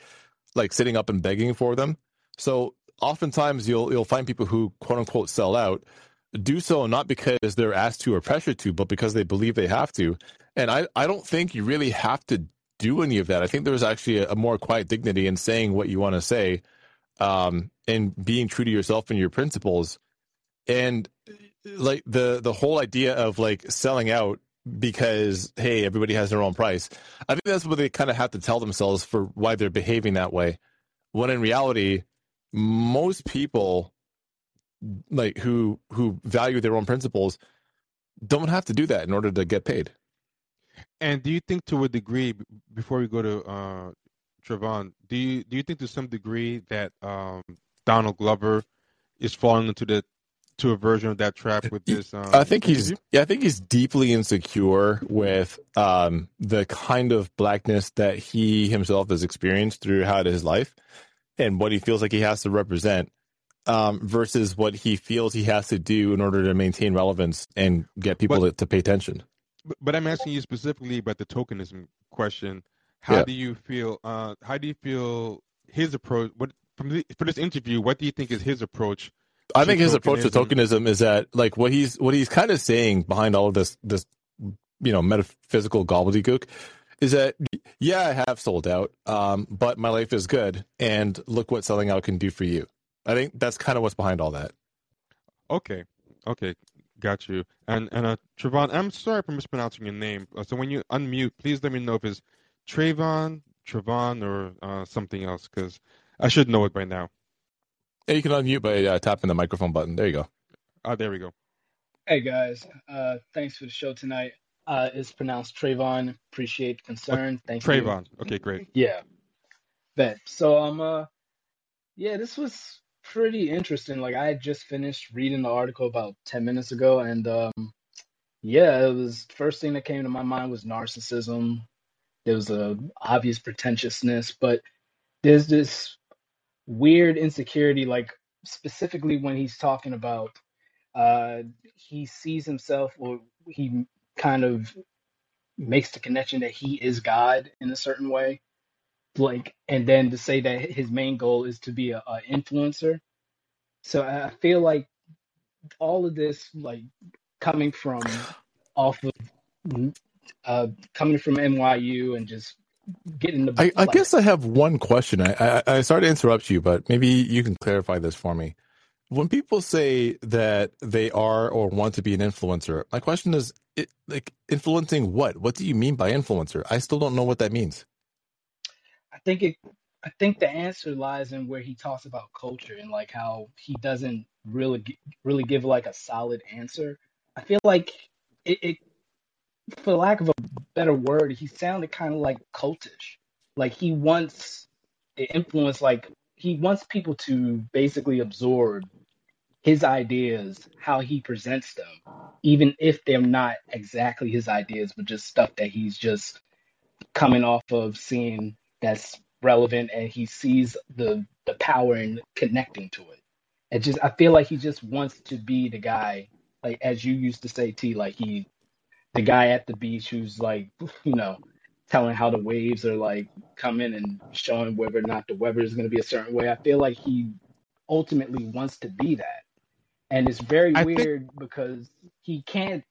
like sitting up and begging for them. So oftentimes you'll you'll find people who quote unquote sell out do so not because they're asked to or pressured to, but because they believe they have to. And I, I don't think you really have to do any of that. I think there's actually a, a more quiet dignity in saying what you want to say, um, and being true to yourself and your principles. And like the the whole idea of like selling out because hey everybody has their own price. I think that's what they kind of have to tell themselves for why they're behaving that way. When in reality, most people like who who value their own principles don't have to do that in order to get paid. And do you think, to a degree, before we go to uh, Trevon, do you do you think to some degree that um, Donald Glover is falling into the to a version of that trap with this? Um, I think he's yeah, I think he's deeply insecure with um, the kind of blackness that he himself has experienced throughout his life and what he feels like he has to represent um, versus what he feels he has to do in order to maintain relevance and get people to, to pay attention. But, but I'm asking you specifically about the tokenism question. How Yeah. do you feel? Uh, how do you feel his approach? What from the, for this interview? What do you think is his approach? I think his approach to tokenism? tokenism is that like what he's what he's kind of saying behind all of this this you know metaphysical gobbledygook is that yeah I have sold out um but my life is good and look what selling out can do for you. I think that's kind of what's behind all that. Okay, okay, got you. And and uh, Trevon, I'm sorry for mispronouncing your name. Uh, so when you unmute, please let me know if it's Trayvon, Trevon, or uh, something else, because I should know it by now. Yeah, you can unmute by uh, tapping the microphone button. There you go. Oh, there we go. Hey guys, uh, thanks for the show tonight. Uh, it's pronounced Trayvon. Appreciate the concern. Thank you. Trayvon. Okay, great. Yeah, bet. So um, uh, yeah, this was pretty interesting. Like I just finished reading the article about ten minutes ago, and um, yeah, it was first thing that came to my mind was narcissism. There was a obvious pretentiousness, but there's this weird insecurity, like specifically when he's talking about uh, he sees himself or he kind of makes the connection that he is God in a certain way. Like, and then to say that his main goal is to be a, a influencer. So I I feel like all of this, like coming from off of uh, coming from NYU and just getting the I, I like, guess I have one question. I, I I sorry to interrupt you, but maybe you can clarify this for me. When people say that they are or want to be an influencer, my question is, it, like influencing what? What do you mean by influencer? I still don't know what that means. I think it. I think the answer lies in where he talks about culture and like how he doesn't really really give like a solid answer. I feel like it, it for lack of a better word, he sounded kind of like cultish. Like he wants the influence, like he wants people to basically absorb his ideas, how he presents them, even if they're not exactly his ideas, but just stuff that he's just coming off of seeing that's relevant and he sees the the power in connecting to it. It just I feel like he just wants to be the guy, like as you used to say, T, like he the guy at the beach who's like, *laughs* you know, telling how the waves are like coming and showing whether or not the weather is going to be a certain way. I feel like he ultimately wants to be that. And it's very I think weird because he can't,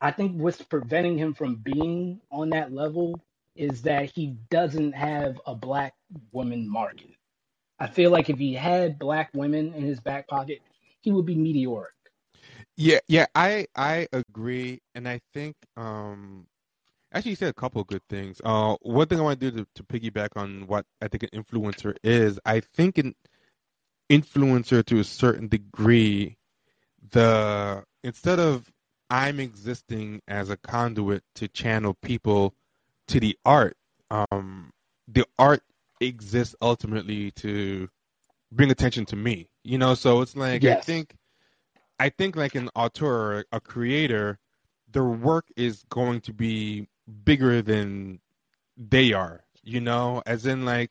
I think what's preventing him from being on that level is that he doesn't have a black woman market. I feel like if he had black women in his back pocket, he would be meteoric. yeah, yeah, I I agree, and I think um actually you said a couple of good things. Uh, one thing I want to do to, to piggyback on what I think an influencer is, I think an influencer to a certain degree, the instead of I'm existing as a conduit to channel people to the art, um, the art exists ultimately to bring attention to me. You know, so it's like I think I think like an auteur, a creator, their work is going to be bigger than they are. You know, as in like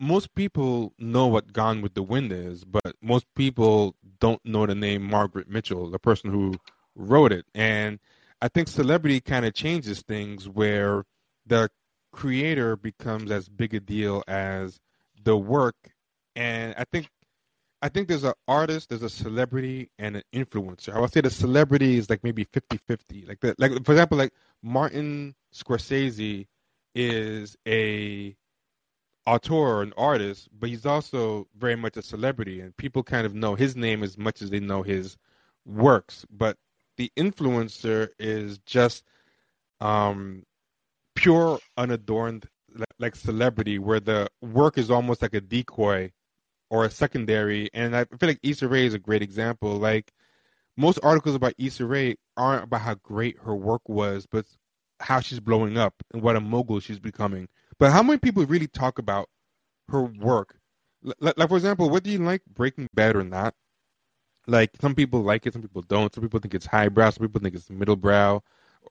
most people know what Gone with the Wind is, but most people don't know the name Margaret Mitchell, the person who wrote it. And I think celebrity kind of changes things where the creator becomes as big a deal as the work. And I think I think there's an artist, there's a celebrity, and an influencer. I would say the celebrity is like maybe 50-50. Like the like for example, like Martin Scorsese is a auteur, an artist, but he's also very much a celebrity, and people kind of know his name as much as they know his works. But the influencer is just um, pure, unadorned, like celebrity, where the work is almost like a decoy or a secondary. And I feel like Issa Rae is a great example. Like most articles about Issa Rae aren't about how great her work was, but how she's blowing up and what a mogul she's becoming. But how many people really talk about her work? Like, like for example, do you like Breaking Bad or not? Like some people like it, some people don't. Some people think it's highbrow, some people think it's middlebrow,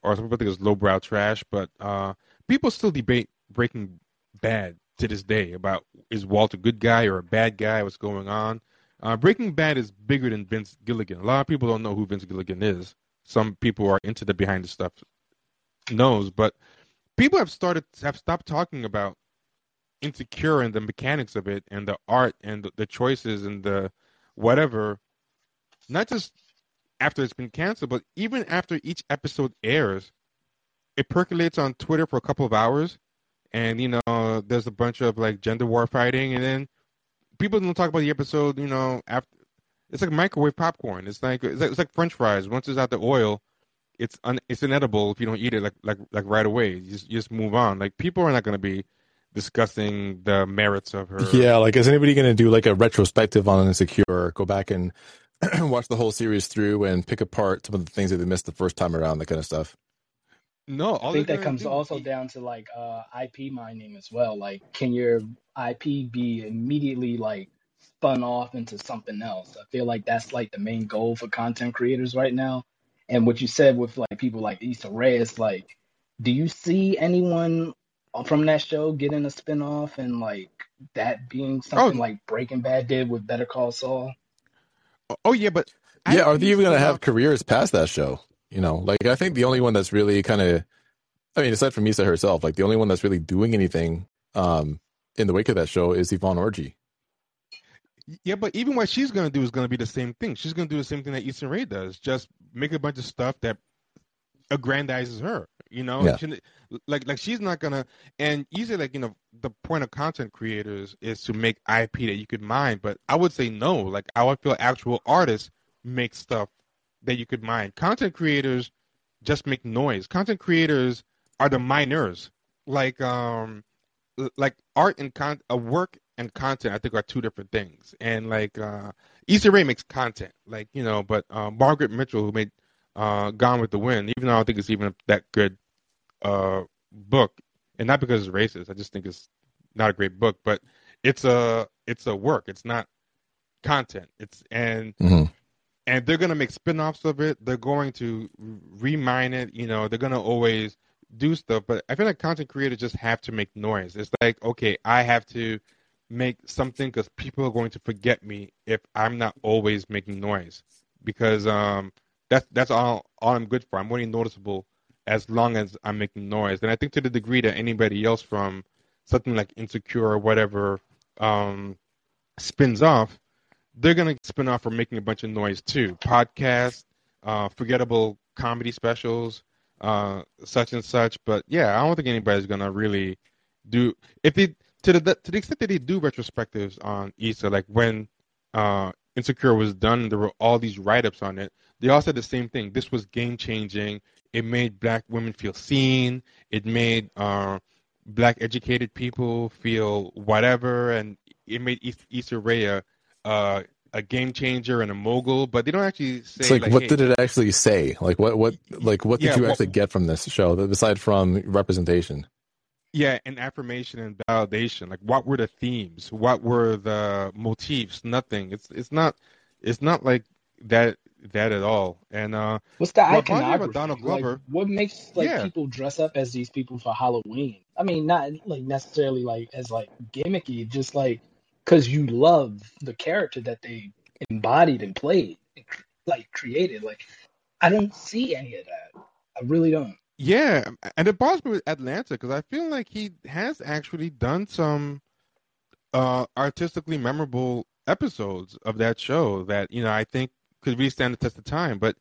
or some people think it's lowbrow trash. But uh, people still debate Breaking Bad to this day about is Walt a good guy or a bad guy? What's going on? Uh, Breaking Bad is bigger than Vince Gilligan. A lot of people don't know who Vince Gilligan is. Some people are into the behind the stuff knows, but people have started have stopped talking about insecure and the mechanics of it and the art and the, the choices and the whatever not just after it's been canceled but even after each episode airs it percolates on twitter for a couple of hours and you know there's a bunch of like gender war fighting and then people don't talk about the episode you know after it's like microwave popcorn. It's like it's like, it's like french fries. Once it's out the oil it's un, it's inedible if you don't eat it like like like right away. You just, you just move on. Like people are not going to be discussing the merits of her Yeah, like is anybody going to do like a retrospective on Insecure? Go back and *clears throat* watch the whole series through and pick apart some of the things that they missed the first time around, that kind of stuff. No, I think that comes do, also down to like uh, IP mining as well. Like, can your IP be immediately like spun off into something else? I feel like that's like the main goal for content creators right now. And what you said with like people like Issa Rae is like, do you see anyone from that show getting a spinoff and like that being something oh. like Breaking Bad did with Better Call Saul? Oh yeah, but yeah, are they even gonna have careers past that show? You know, like I think the only one that's really kind of, I mean, aside from Issa herself, like the only one that's really doing anything um, in the wake of that show is Yvonne Orji. Yeah, but even what she's gonna do is gonna be the same thing. She's gonna do the same thing that Issa Rae does, just make a bunch of stuff that aggrandizes her. You know, yeah. she, like like she's not gonna. And usually, like you know, the point of content creators is to make IP that you could mine. But I would say no. Like I would feel actual artists make stuff that you could mine. Content creators just make noise. Content creators are the miners. Like um, like art and con a work and content I think are two different things. And like uh Issa Rae makes content, like, you know, but uh, Margaret Mitchell who made uh Gone with the Wind, even though I don't think it's even that good uh book, and not because it's racist, I just think it's not a great book, but it's a it's a work. It's not content. It's and mm-hmm. and they're gonna make spin-offs of it. They're going to remine it, you know, they're gonna always do stuff, but I feel like content creators just have to make noise. It's like, okay, I have to make something because people are going to forget me if I'm not always making noise. Because um, that's that's all all I'm good for. I'm only noticeable as long as I'm making noise. And I think to the degree that anybody else from something like Insecure or whatever um, spins off, they're gonna spin off from making a bunch of noise too. Podcasts, uh, forgettable comedy specials, uh, such and such. But yeah, I don't think anybody's gonna really do if they to the to the extent that they do retrospectives on Issa, like when uh, Insecure was done, there were all these write ups on it. They all said the same thing. This was game changing. It made black women feel seen. It made uh, black educated people feel whatever, and it made Issa Rae uh, a game changer and a mogul, but they don't actually say. It's like, like what hey, did it actually say? Like, what, what, like, what did yeah, you well, actually get from this show, aside from representation? Yeah, and affirmation and validation. Like, what were the themes? What were the motifs? Nothing. It's it's not it's not like that that at all. And uh, what's the iconography? Donald Glover. Like, what makes like Yeah. people dress up as these people for Halloween? I mean, not like necessarily like as like gimmicky, just like because you love the character that they embodied and played, and like created. Like, I don't see any of that. I really don't. Yeah, and it bothers me with Atlanta because I feel like he has actually done some uh, artistically memorable episodes of that show that you know I think could really stand the test of time. But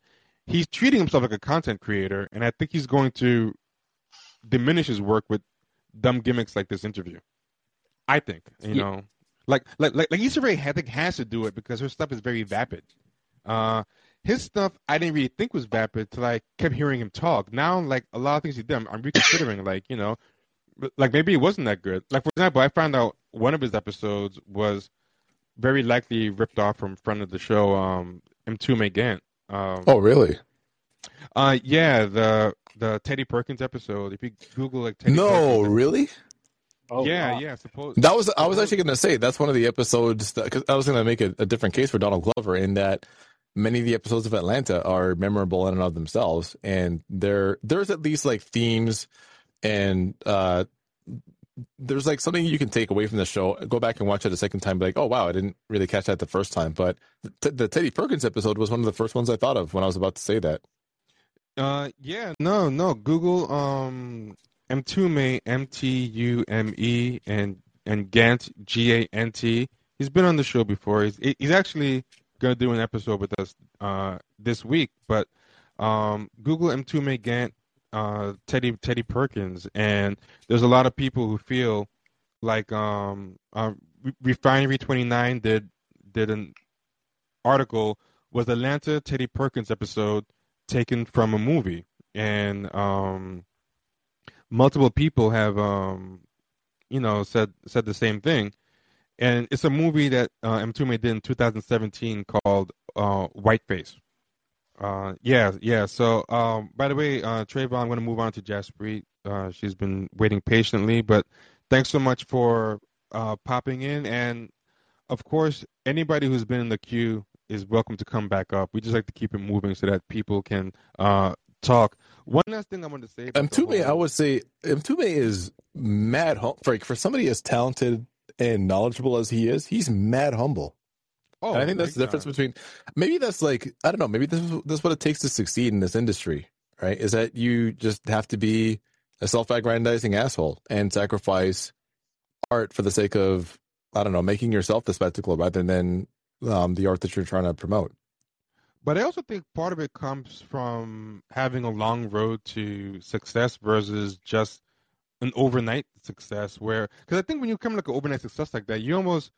he's treating himself like a content creator, and I think he's going to diminish his work with dumb gimmicks like this interview. I think you Yeah. know, like like like like Issa Rae, I think has to do it because her stuff is very vapid. Uh, his stuff I didn't really think was vapid till I kept hearing him talk. Now, like a lot of things he did, I'm, I'm reconsidering. like you know, like maybe it wasn't that good. Like for example, I found out one of his episodes was very likely ripped off from front of the show, um, Mtume Gant. Um, Oh, really? uh, yeah, the the Teddy Perkins episode. If you Google like Teddy No, Perkins, really? Oh, yeah, wow. yeah, suppose That was I was actually going to say that's one of the episodes because I was going to make a, a different case for Donald Glover in that many of the episodes of Atlanta are memorable in and of themselves, and there there's at least like themes and uh there's like something you can take away from the show. Go back and watch it a second time, be like, oh wow, I didn't really catch that the first time. But the, the Teddy Perkins episode was one of the first ones I thought of when I was about to say that. Uh, yeah, no, no. Google um Mtume M T U M E and and Gant G A N T. He's been on the show before. He's he's actually gonna do an episode with us uh this week. But um, Google Mtume Gant uh Teddy Teddy Perkins, and there's a lot of people who feel like um uh, Refinery 29 did did an article was Atlanta Teddy Perkins episode taken from a movie, and um, multiple people have um, you know said said the same thing, and it's a movie that uh, Mtume did in 2017 called uh, Whiteface. Uh, yeah, yeah. So, um, by the way, uh, Trayvon, I'm going to move on to Jaspreet. Uh, she's been waiting patiently, but thanks so much for uh, popping in. And of course, anybody who's been in the queue is welcome to come back up. We just like to keep it moving so that people can uh, talk. One last thing I want to say. Mtume, I would say Mtume is mad hum- for for somebody as talented and knowledgeable as he is. He's mad humble. Oh, and I think that's the difference time. between maybe that's like I don't know, maybe this is this what it takes to succeed in this industry, right? Is that you just have to be a self-aggrandizing asshole and sacrifice art for the sake of I don't know, making yourself the spectacle rather than um, the art that you're trying to promote. But I also think part of it comes from having a long road to success versus just an overnight success. Where, because I think when you come like an overnight success like that, you almost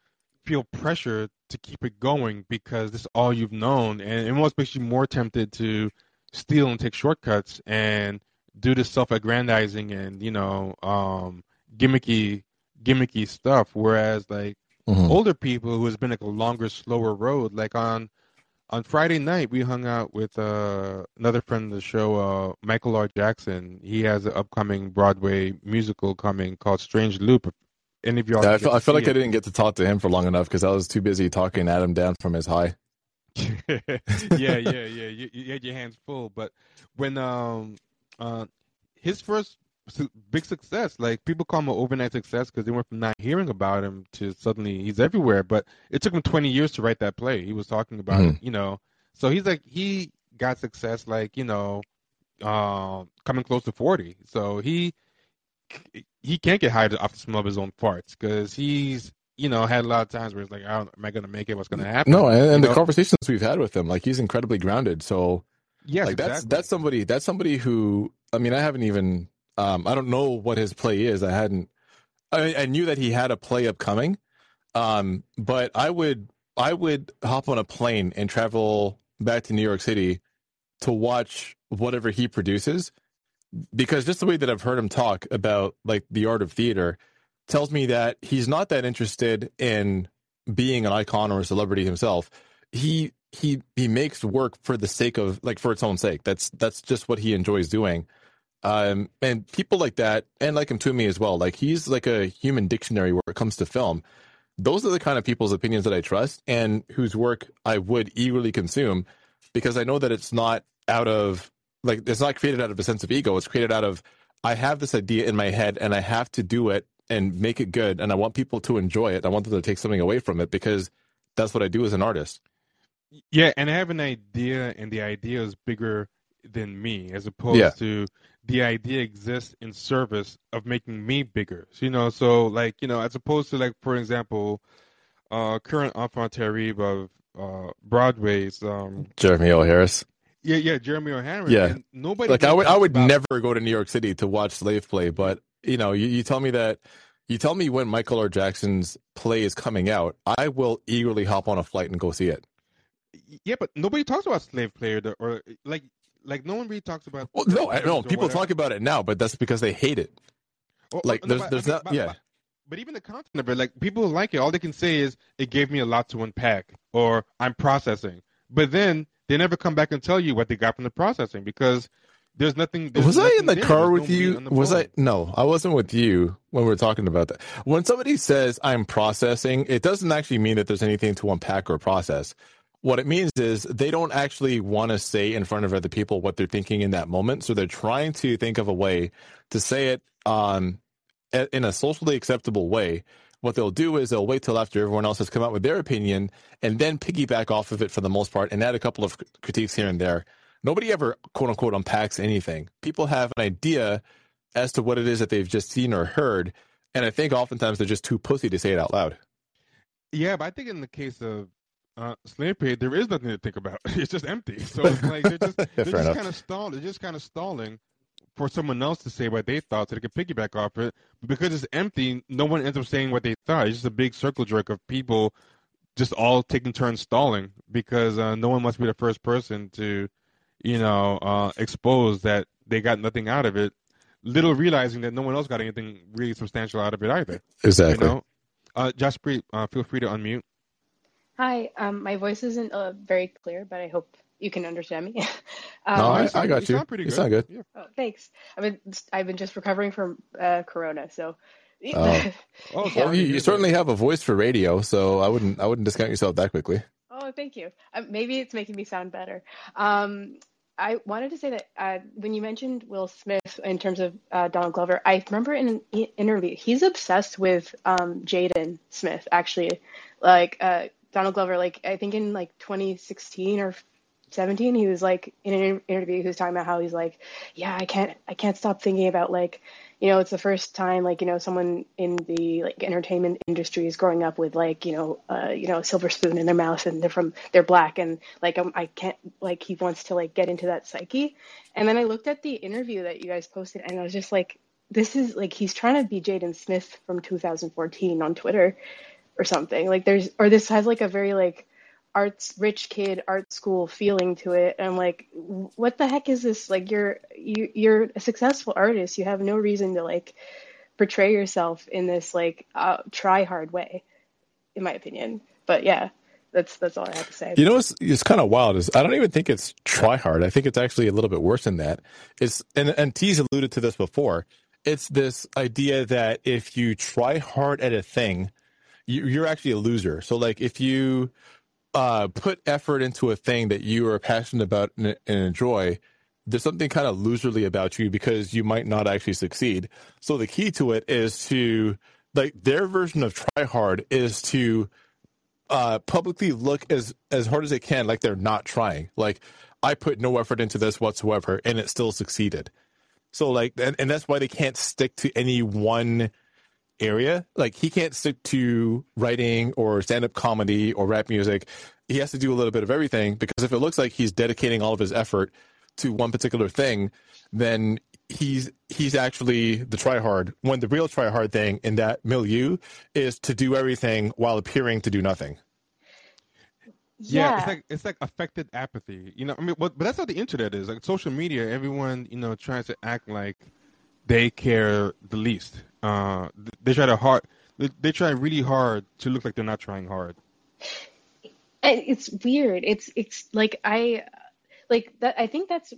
feel pressure to keep it going because this is all you've known, and it almost makes you more tempted to steal and take shortcuts and do this self-aggrandizing and you know um, gimmicky gimmicky stuff. Whereas like Mhm. older people who has been like a longer, slower road. Like on on Friday night, we hung out with uh, another friend of the show, uh, Michael R. Jackson. He has an upcoming Broadway musical coming called Strange Loop. If any of y'all, Yeah, I feel, I feel see like I didn't get to talk to him for long enough because I was too busy talking Adam down from his high. *laughs* yeah, yeah, yeah. You, you had your hands full, but when um uh his first su- big success, like people call him an overnight success because they went from not hearing about him to suddenly he's everywhere. But it took him 20 years to write that play. He was talking about it, you know. So he's like he got success like you know, um, coming close to 40. So he he can't get high off the smell of his own farts because he's you know had a lot of times where it's like, I don't, am I going to make it? What's going to happen? No, and, and the know? conversations we've had with him, like he's incredibly grounded. So yeah, like that's that's somebody that's somebody who I mean I haven't even um I don't know what his play is. I hadn't I, I knew that he had a play upcoming. Um but I would I would hop on a plane and travel back to New York City to watch whatever he produces because just the way that I've heard him talk about like the art of theater tells me that he's not that interested in being an icon or a celebrity himself. He he he makes work for the sake of like for its own sake. That's that's just what he enjoys doing. Um and people like that and like him to me as well. Like he's like a human dictionary where it comes to film. Those are the kind of people's opinions that I trust and whose work I would eagerly consume because I know that it's not out of like it's not created out of a sense of ego. It's created out of I have this idea in my head and I have to do it and make it good and I want people to enjoy it. I want them to take something away from it because that's what I do as an artist. Yeah, and I have an idea, and the idea is bigger than me, as opposed Yeah. to the idea exists in service of making me bigger. So, you know, so like you know, as opposed to like, for example, uh, current enfant terrible of uh, Broadway's, um, Jeremy O. Harris. Yeah, yeah, Jeremy O'Hanlon. Yeah. and nobody Like I would I would about- never go to New York City to watch Slave Play, but you know, you, you tell me that you tell me when Michael R. Jackson's play is coming out, I will eagerly hop on a flight and go see it. Yeah, but nobody talks about slave player or, or like like no one really talks about. Well, no, I or know people whatever. talk about it now, but that's because they hate it. Oh, Like, oh, there's- but- there's okay, not- but- yeah. But, but even the content of it, like people like it. All they can say is it gave me a lot to unpack, or I'm processing. But then they never come back and tell you what they got from the processing because there's nothing. there's was I in the there. car There's with you? Was bone. I? No, I wasn't with you when we were talking about that. When somebody says I'm processing, it doesn't actually mean that there's anything to unpack or process. What it means is they don't actually want to say in front of other people what they're thinking in that moment. So they're trying to think of a way to say it um, in a socially acceptable way. What they'll do is they'll wait till after everyone else has come out with their opinion and then piggyback off of it for the most part and add a couple of critiques here and there. Nobody ever quote unquote unpacks anything. People have an idea as to what it is that they've just seen or heard. And I think oftentimes they're just too pussy to say it out loud. Yeah, but I think in the case of uh, Slave Play, there is nothing to think about. *laughs* It's just empty. So it's like they're just *laughs* they're just kind of stalling. They're just kind of stalling for someone else to say what they thought, so they could piggyback off it. But because it's empty, no one ends up saying what they thought. It's just a big circle jerk of people just all taking turns stalling because uh, no one must be the first person to, you know, uh, expose that they got nothing out of it. Little realizing that no one else got anything really substantial out of it either. Exactly. You know? Uh, Jaspreet, uh, feel free to unmute. Hi, um, my voice isn't uh, very clear, but I hope you can understand me. *laughs* um, No, I, I got you you. sound pretty You good. sound good. Yeah. oh, thanks. I've been I've been just recovering from uh, Corona, so Oh. *laughs* Oh, Yeah. Well, you, you certainly have a voice for radio, so I wouldn't I wouldn't discount yourself that quickly. Oh, thank you. Uh, maybe it's making me sound better. Um, I wanted to say that uh, when you mentioned Will Smith in terms of uh, Donald Glover, I remember in an i- interview he's obsessed with um, Jaden Smith. Actually, like uh, Donald Glover, like I think in like 2016 or 17, he was like in an interview he was talking about how he's like, yeah, I can't I can't stop thinking about like you know, it's the first time like, you know, someone in the like entertainment industry is growing up with like, you know, uh, you know, a silver spoon in their mouth and they're from they're black and like um, I can't like he wants to like get into that psyche. And then I looked at the interview that you guys posted and I was just like, this is like he's trying to be Jaden Smith from 2014 on Twitter or something. Like there's or this has like a very like arts rich kid art school feeling to it and i'm like what the heck is this like you're you, you're a successful artist you have no reason to like portray yourself in this like uh, try hard way in my opinion but yeah that's that's all i have to say You know, it's, it's kind of wild. Is I don't even think it's try hard. I think it's actually a little bit worse than that. It's and and T's alluded to this before. It's this idea that if you try hard at a thing, you, you're actually a loser. So like if you uh, put effort into a thing that you are passionate about and, and enjoy, there's something kind of loserly about you because you might not actually succeed. So the key to it is to like their version of try hard is to uh, publicly look as as hard as they can like they're not trying. Like I put no effort into this whatsoever and it still succeeded. So like and, and that's why they can't stick to any one area. Like he can't stick to writing or stand up comedy or rap music. He has to do a little bit of everything because if it looks like he's dedicating all of his effort to one particular thing, then he's he's actually the tryhard. When the real tryhard thing in that milieu is to do everything while appearing to do nothing. Yeah, it's like it's like affected apathy. You know, I mean, but, but that's how the internet is. Like social media, everyone you know tries to act like they care the least. Uh, they try to hard. They, try really hard to look like they're not trying hard. It's weird. It's it's like I like that. I think that's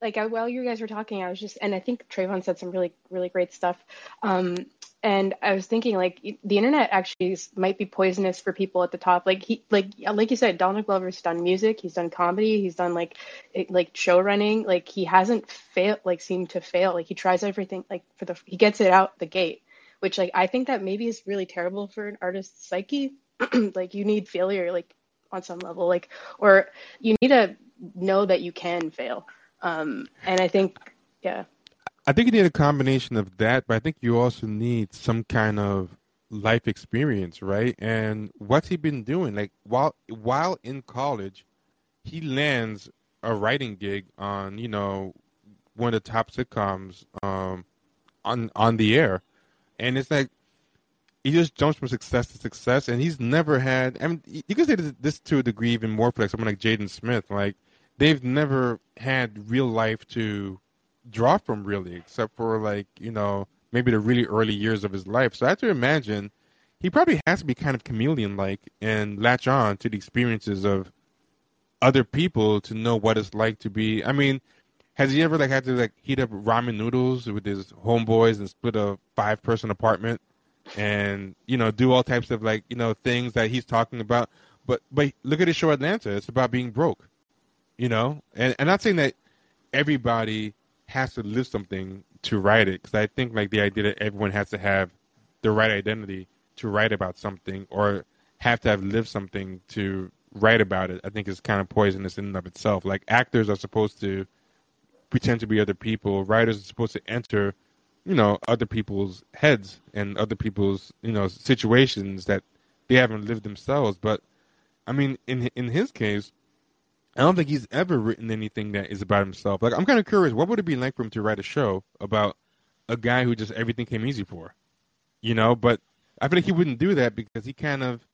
like while you guys were talking, I was just and I think Trayvon said some really really great stuff. Um, and I was thinking like the internet actually might be poisonous for people at the top. Like he like like you said, Donald Glover's done music, he's done comedy, he's done like it, like show running. Like he hasn't failed like seemed to fail. Like he tries everything like for the he gets it out the gate, which like I think that maybe is really terrible for an artist's psyche. *clears throat* like you need failure like on some level like or you need to know that you can fail um and i think yeah I think you need a combination of that, but I think you also need some kind of life experience, right? And what's he been doing? Like while while in college, he lands a writing gig on you know one of the top sitcoms um, on on the air, and it's like he just jumps from success to success, and he's never had. I mean, you can say this to a degree even more for like someone like Jaden Smith. Like they've never had real life to draw from really, except for like you know maybe the really early years of his life. So I have to imagine he probably has to be kind of chameleon like and latch on to the experiences of other people to know what it's like to be. I mean, has he ever like had to like heat up ramen noodles with his homeboys and split a five person apartment and you know do all types of like you know things that he's talking about? But but look at his show Atlanta. It's about being broke, you know. And I'm not saying that everybody has to live something to write it because I think like the idea that everyone has to have the right identity to write about something or have to have lived something to write about it, I think is kind of poisonous in and of itself. Like actors are supposed to pretend to be other people. Writers are supposed to enter, you know, other people's heads and other people's, you know, situations that they haven't lived themselves. But I mean, in in his case, I don't think he's ever written anything that is about himself. Like I'm kind of curious, what would it be like for him to write a show about a guy who just everything came easy for, you know? But I feel like he wouldn't do that because he kind of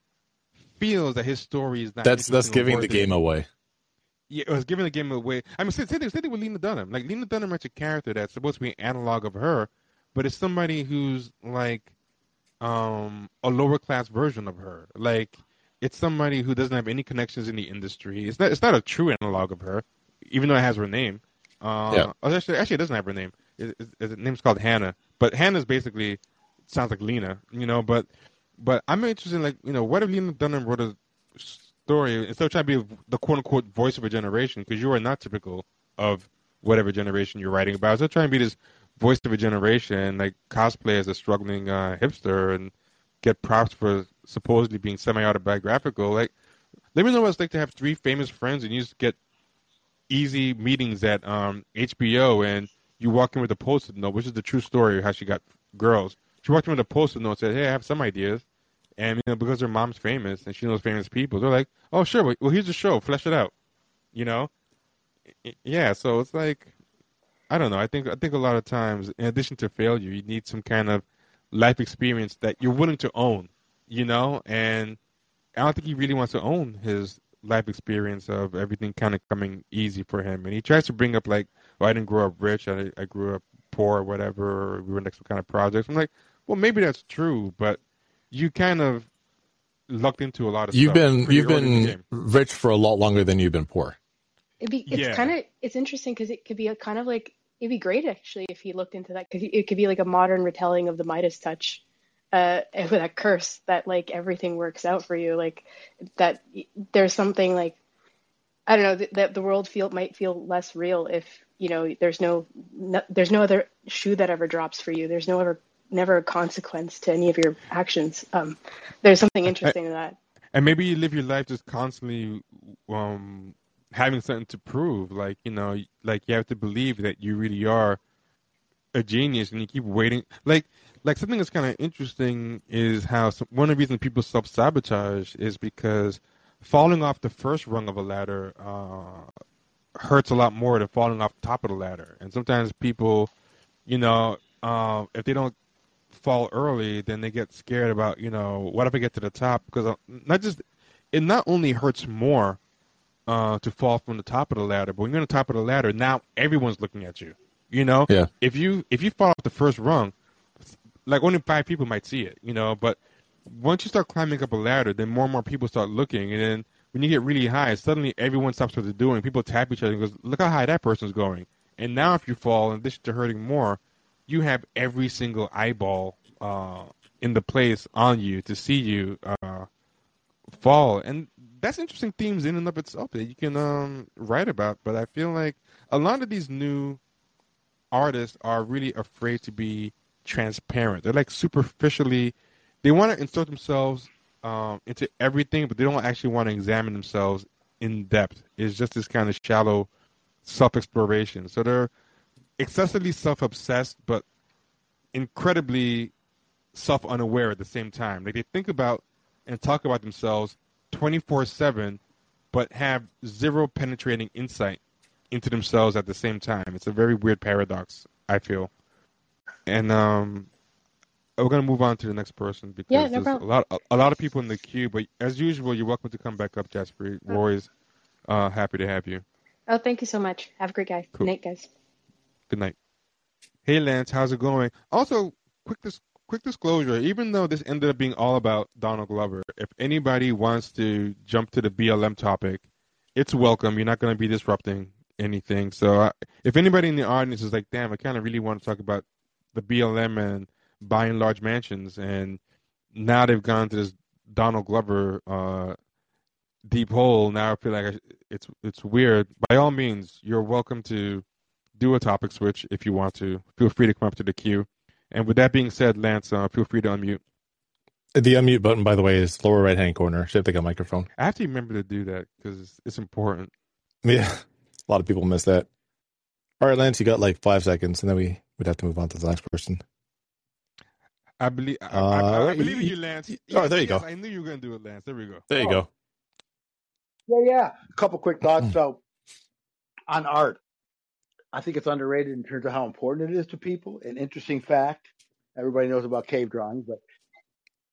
feels that his story is not. That's that's giving the game away. Yeah, it was giving the game away. I mean, same thing, same thing with Lena Dunham. Like Lena Dunham writes a character that's supposed to be an analog of her, but it's somebody who's like um, a lower class version of her. Like it's somebody who doesn't have any connections in the industry. It's not it's not a true analog of her, even though it has her name. Uh, Yeah. oh, Actually, actually, it doesn't have her name. It, it, it, the name's called Hannah, but Hannah's basically sounds like Lena, you know. But but I'm interested in like you know what if Lena Dunham wrote a story instead of trying to be the quote unquote voice of a generation because you are not typical of whatever generation you're writing about. So trying to be this voice of a generation, like cosplay as a struggling uh, hipster and get props for supposedly being semi autobiographical. Like, let me know what it's like to have three famous friends and you just get easy meetings at um, HBO and you walk in with a post-it note, which is the true story of how she got girls. She walked in with a post-it note and said, "Hey, I have some ideas," and you know because her mom's famous and she knows famous people, they're like, "Oh, sure. Well, well, here's the show. Flesh it out." You know? Yeah. So it's like, I don't know. I think I think a lot of times, in addition to failure, you need some kind of life experience that you're willing to own. You know, and I don't think he really wants to own his life experience of everything kind of coming easy for him. And he tries to bring up like, "Well, I didn't grow up rich. I, I grew up poor, or whatever. Or we were next to kind of projects." I'm like, well, maybe that's true, but you kind of lucked into a lot of You've stuff been you've early in the been rich for a lot longer than you've been poor. It'd be it's Yeah. kind of it's interesting because it could be a kind of like it'd be great actually if he looked into that because it could be like a modern retelling of the Midas touch, uh, *laughs* with that curse that like everything works out for you, like that there's something like I don't know that, that the world feel might feel less real if you know there's no, no there's no other shoe that ever drops for you. There's no ever never a consequence to any of your actions. Um, there's something interesting in that. and maybe you live your life just constantly um having something to prove like you know like you have to believe that you really are a genius and you keep waiting like like something that's kind of interesting is how some, one of the reasons people self-sabotage is because falling off the first rung of a ladder uh hurts a lot more than falling off the top of the ladder and sometimes people you know uh, if they don't fall early, then they get scared about, you know, what if I get to the top? Because uh, not just it not only hurts more uh, to fall from the top of the ladder, but when you're on the top of the ladder, now everyone's looking at you. You know, Yeah. if you if you fall off the first rung, like only five people might see it. You know, but once you start climbing up a ladder, then more and more people start looking, and then when you get really high, suddenly everyone stops what they're doing. People tap each other and goes, "Look how high that person's going." And now, if you fall, in addition to hurting more, you have every single eyeball uh, in the place on you to see you uh, fall, and that's interesting themes in and of itself that you can um, write about. But I feel like a lot of these new artists are really afraid to be transparent. They're like superficially, they want to insert themselves um, into everything, but they don't actually want to examine themselves in depth. It's just this kind of shallow self exploration. So they're excessively self obsessed, but incredibly self unaware at the same time. Like they think about and talk about themselves 24 7, but have zero penetrating insight into themselves at the same time. It's a very weird paradox, I feel. And um, we're gonna move on to the next person because Yeah, no there's a lot, a, a lot of people in the queue. But as usual, you're welcome to come back up, Jasper. We're always uh, happy to have you. Oh, thank you so much. Have a great guy. Cool. night, guys. Good night. Hey Lance, how's it going? Also, quick dis- quick disclosure, even though this ended up being all about Donald Glover, if anybody wants to jump to the BLM topic, it's welcome. You're not going to be disrupting anything. So, uh, if anybody in the audience is like, "Damn, I kind of really want to talk about the BLM and buying large mansions," and now they've gone to this Donald Glover uh, deep hole, now I feel like I, it's it's weird. By all means, you're welcome to do a topic switch if you want to. Feel free to come up to the queue. And with that being said, Lance, uh, feel free to unmute. The unmute button, by the way, is lower right hand corner. Should have like a microphone. I have to remember to do that because it's important. Yeah, *laughs* a lot of people miss that. All right, Lance, you got like five seconds, and then we would have to move on to the next person. I believe. I, Uh, I, I, I wait, believe in you- you, Lance. oh, there you yes, go. I knew you were going to do it, Lance. There we go. There you Oh. go. Yeah, yeah. A couple quick thoughts. So, on art, I think it's underrated in terms of how important it is to people. An interesting fact: everybody knows about cave drawings, but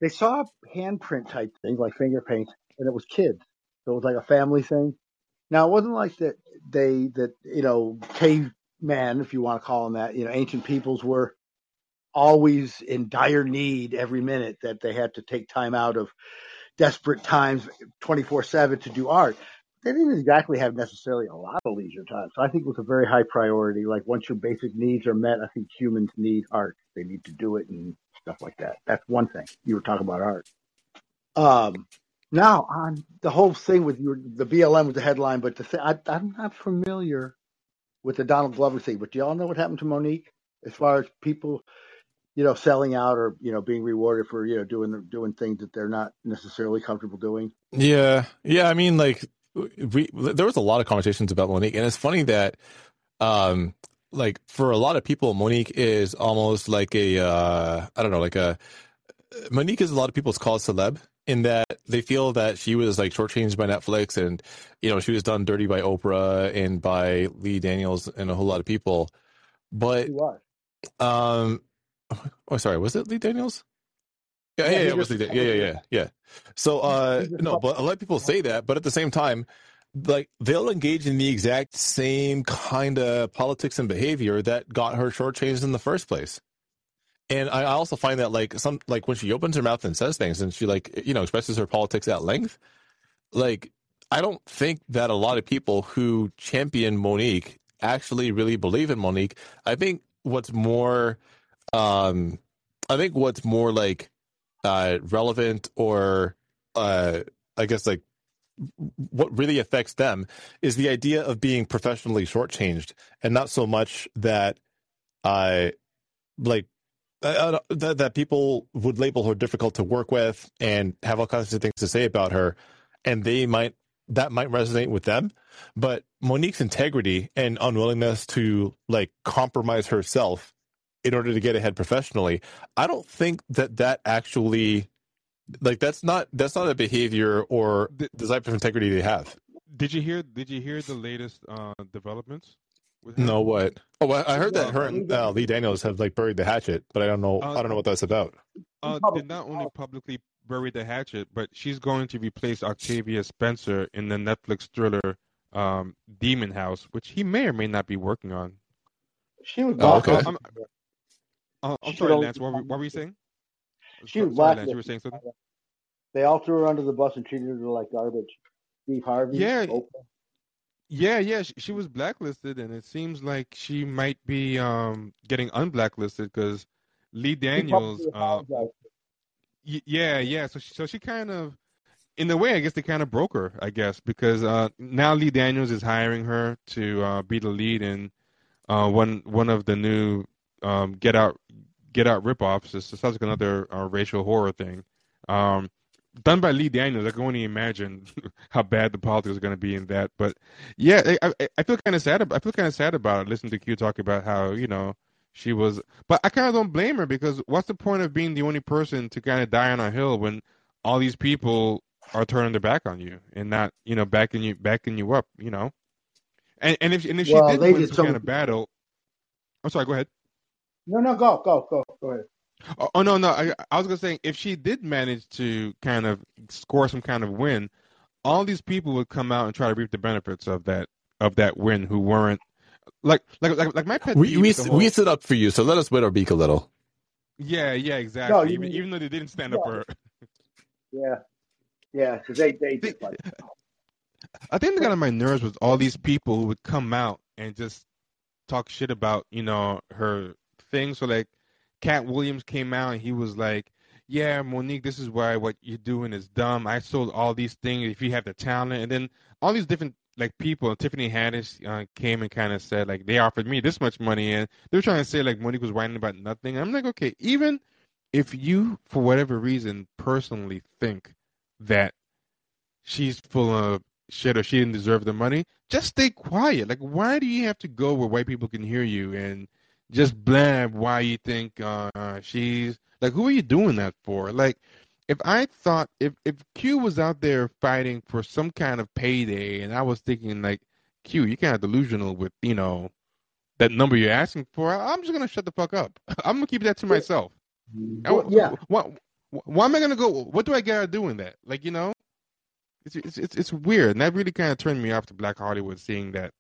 they saw handprint type thing like finger paint, and it was kids. So it was like a family thing. Now it wasn't like that. They that you know caveman, if you want to call them that, you know, ancient peoples were always in dire need every minute that they had to take time out of desperate times 24 7 to do art. They didn't exactly have necessarily a lot of leisure time. So I think it was a very high priority. Like once your basic needs are met, I think humans need art. They need to do it and stuff like that. That's one thing. You were talking about art. Um, now on the whole thing with your, the BLM was the headline, but the thing, I, I'm not familiar with the Donald Glover thing, but do y'all know what happened to Mo'Nique as far as people, you know, selling out or, you know, being rewarded for, you know, doing, doing things that they're not necessarily comfortable doing? Yeah, yeah. I mean, like we there was a lot of conversations about Mo'Nique, and it's funny that, um, like for a lot of people, Mo'Nique is almost like a uh, I don't know, like a Mo'Nique is a lot of people's called celeb in that they feel that she was like shortchanged by Netflix, and you know she was done dirty by Oprah and by Lee Daniels and a whole lot of people. But um, oh sorry, was it Lee Daniels? Yeah, Yeah, yeah, he yeah, it was just- Lee Dan- yeah, yeah, yeah, yeah. So uh, no, but a lot of people say that, but at the same time, like they'll engage in the exact same kind of politics and behavior that got her shortchanged in the first place. And I also find that like some like when she opens her mouth and says things and she like you know expresses her politics at length, like I don't think that a lot of people who champion Mo'Nique actually really believe in Mo'Nique. I think what's more um I think what's more like uh relevant or uh I guess like what really affects them is the idea of being professionally shortchanged and not so much that I like that, that people would label her difficult to work with and have all kinds of things to say about her and they might that might resonate with them. But monique's integrity and unwillingness to like compromise herself in order to get ahead professionally i don't think that that actually like that's not that's not a behavior or the type of integrity they have Did you hear? Did you hear the latest uh, developments? No what oh well, i heard that her and uh, lee daniels have like buried the hatchet but i don't know Uh, i don't know what that's about Uh, Public- did not only publicly bury the hatchet, but she's going to replace Octavia Spencer in the Netflix thriller um, Demon House, which he may or may not be working on. She was Oh, okay. I'm, uh, I'm sorry, Lance. What were, what were you saying? She was sorry, Lance. You were saying something. They all threw her under the bus and treated her like garbage. Steve Harvey. Yeah. Oprah. Yeah, yeah, she, she was blacklisted, and it seems like she might be um, getting unblacklisted because Lee Daniels. Uh. Yeah, yeah. So she, so she kind of, in a way, I guess they kind of broke her. I guess because uh, now Lee Daniels is hiring her to uh, be the lead in uh, one one of the new um, Get Out Get Out ripoffs. It sounds like another uh, racial horror thing. Um, done by Lee Daniels. I can only imagine *laughs* how bad the politics are going to be in that. But yeah, I, I, I feel kind of sad. I feel kind of sad about it. Listening to Q talk about how you know she was, but I kind of don't blame her because what's the point of being the only person to kind of die on a hill when all these people are turning their back on you and not you know backing you backing you up, you know. And and if and if she Well, did win did some some- kind of battle, I'm sorry. Go ahead. No, no, go, go, go, go ahead. Oh, oh no, no. I, I was gonna say if she did manage to kind of score some kind of win, all these people would come out and try to reap the benefits of that of that win who weren't like like like, like my pet we peeve we, whole- we stood up for you so let us wet our beak a little yeah yeah exactly you even, mean- even though they didn't stand up for her. Yeah. Yeah, because they, they They- just like, I think that got on my nerves was all these people who would come out and just talk shit about, you know, her thing. So like Katt Williams came out and he was like, Yeah, Mo'Nique, this is why what you're doing is dumb. I sold all these things if you have the talent and then all these different like people, Tiffany Haddish uh, came and kind of said like they offered me this much money and they were trying to say like Mo'Nique was whining about nothing. I'm like, okay, even if you for whatever reason personally think that she's full of shit or she didn't deserve the money, just stay quiet. Like, why do you have to go where white people can hear you and just blab why you think uh, she's like, who are you doing that for? Like, if I thought if if Q was out there fighting for some kind of payday, and I was thinking like, Q, you kind of delusional with you know that number you're asking for, I'm just gonna shut the fuck up. *laughs* I'm gonna keep that to myself. I- Well, yeah. Why, why am I gonna go? What do I gotta do in that? Like you know, it's it's it's, it's weird, and that really kind of turned me off to Black Hollywood, seeing that.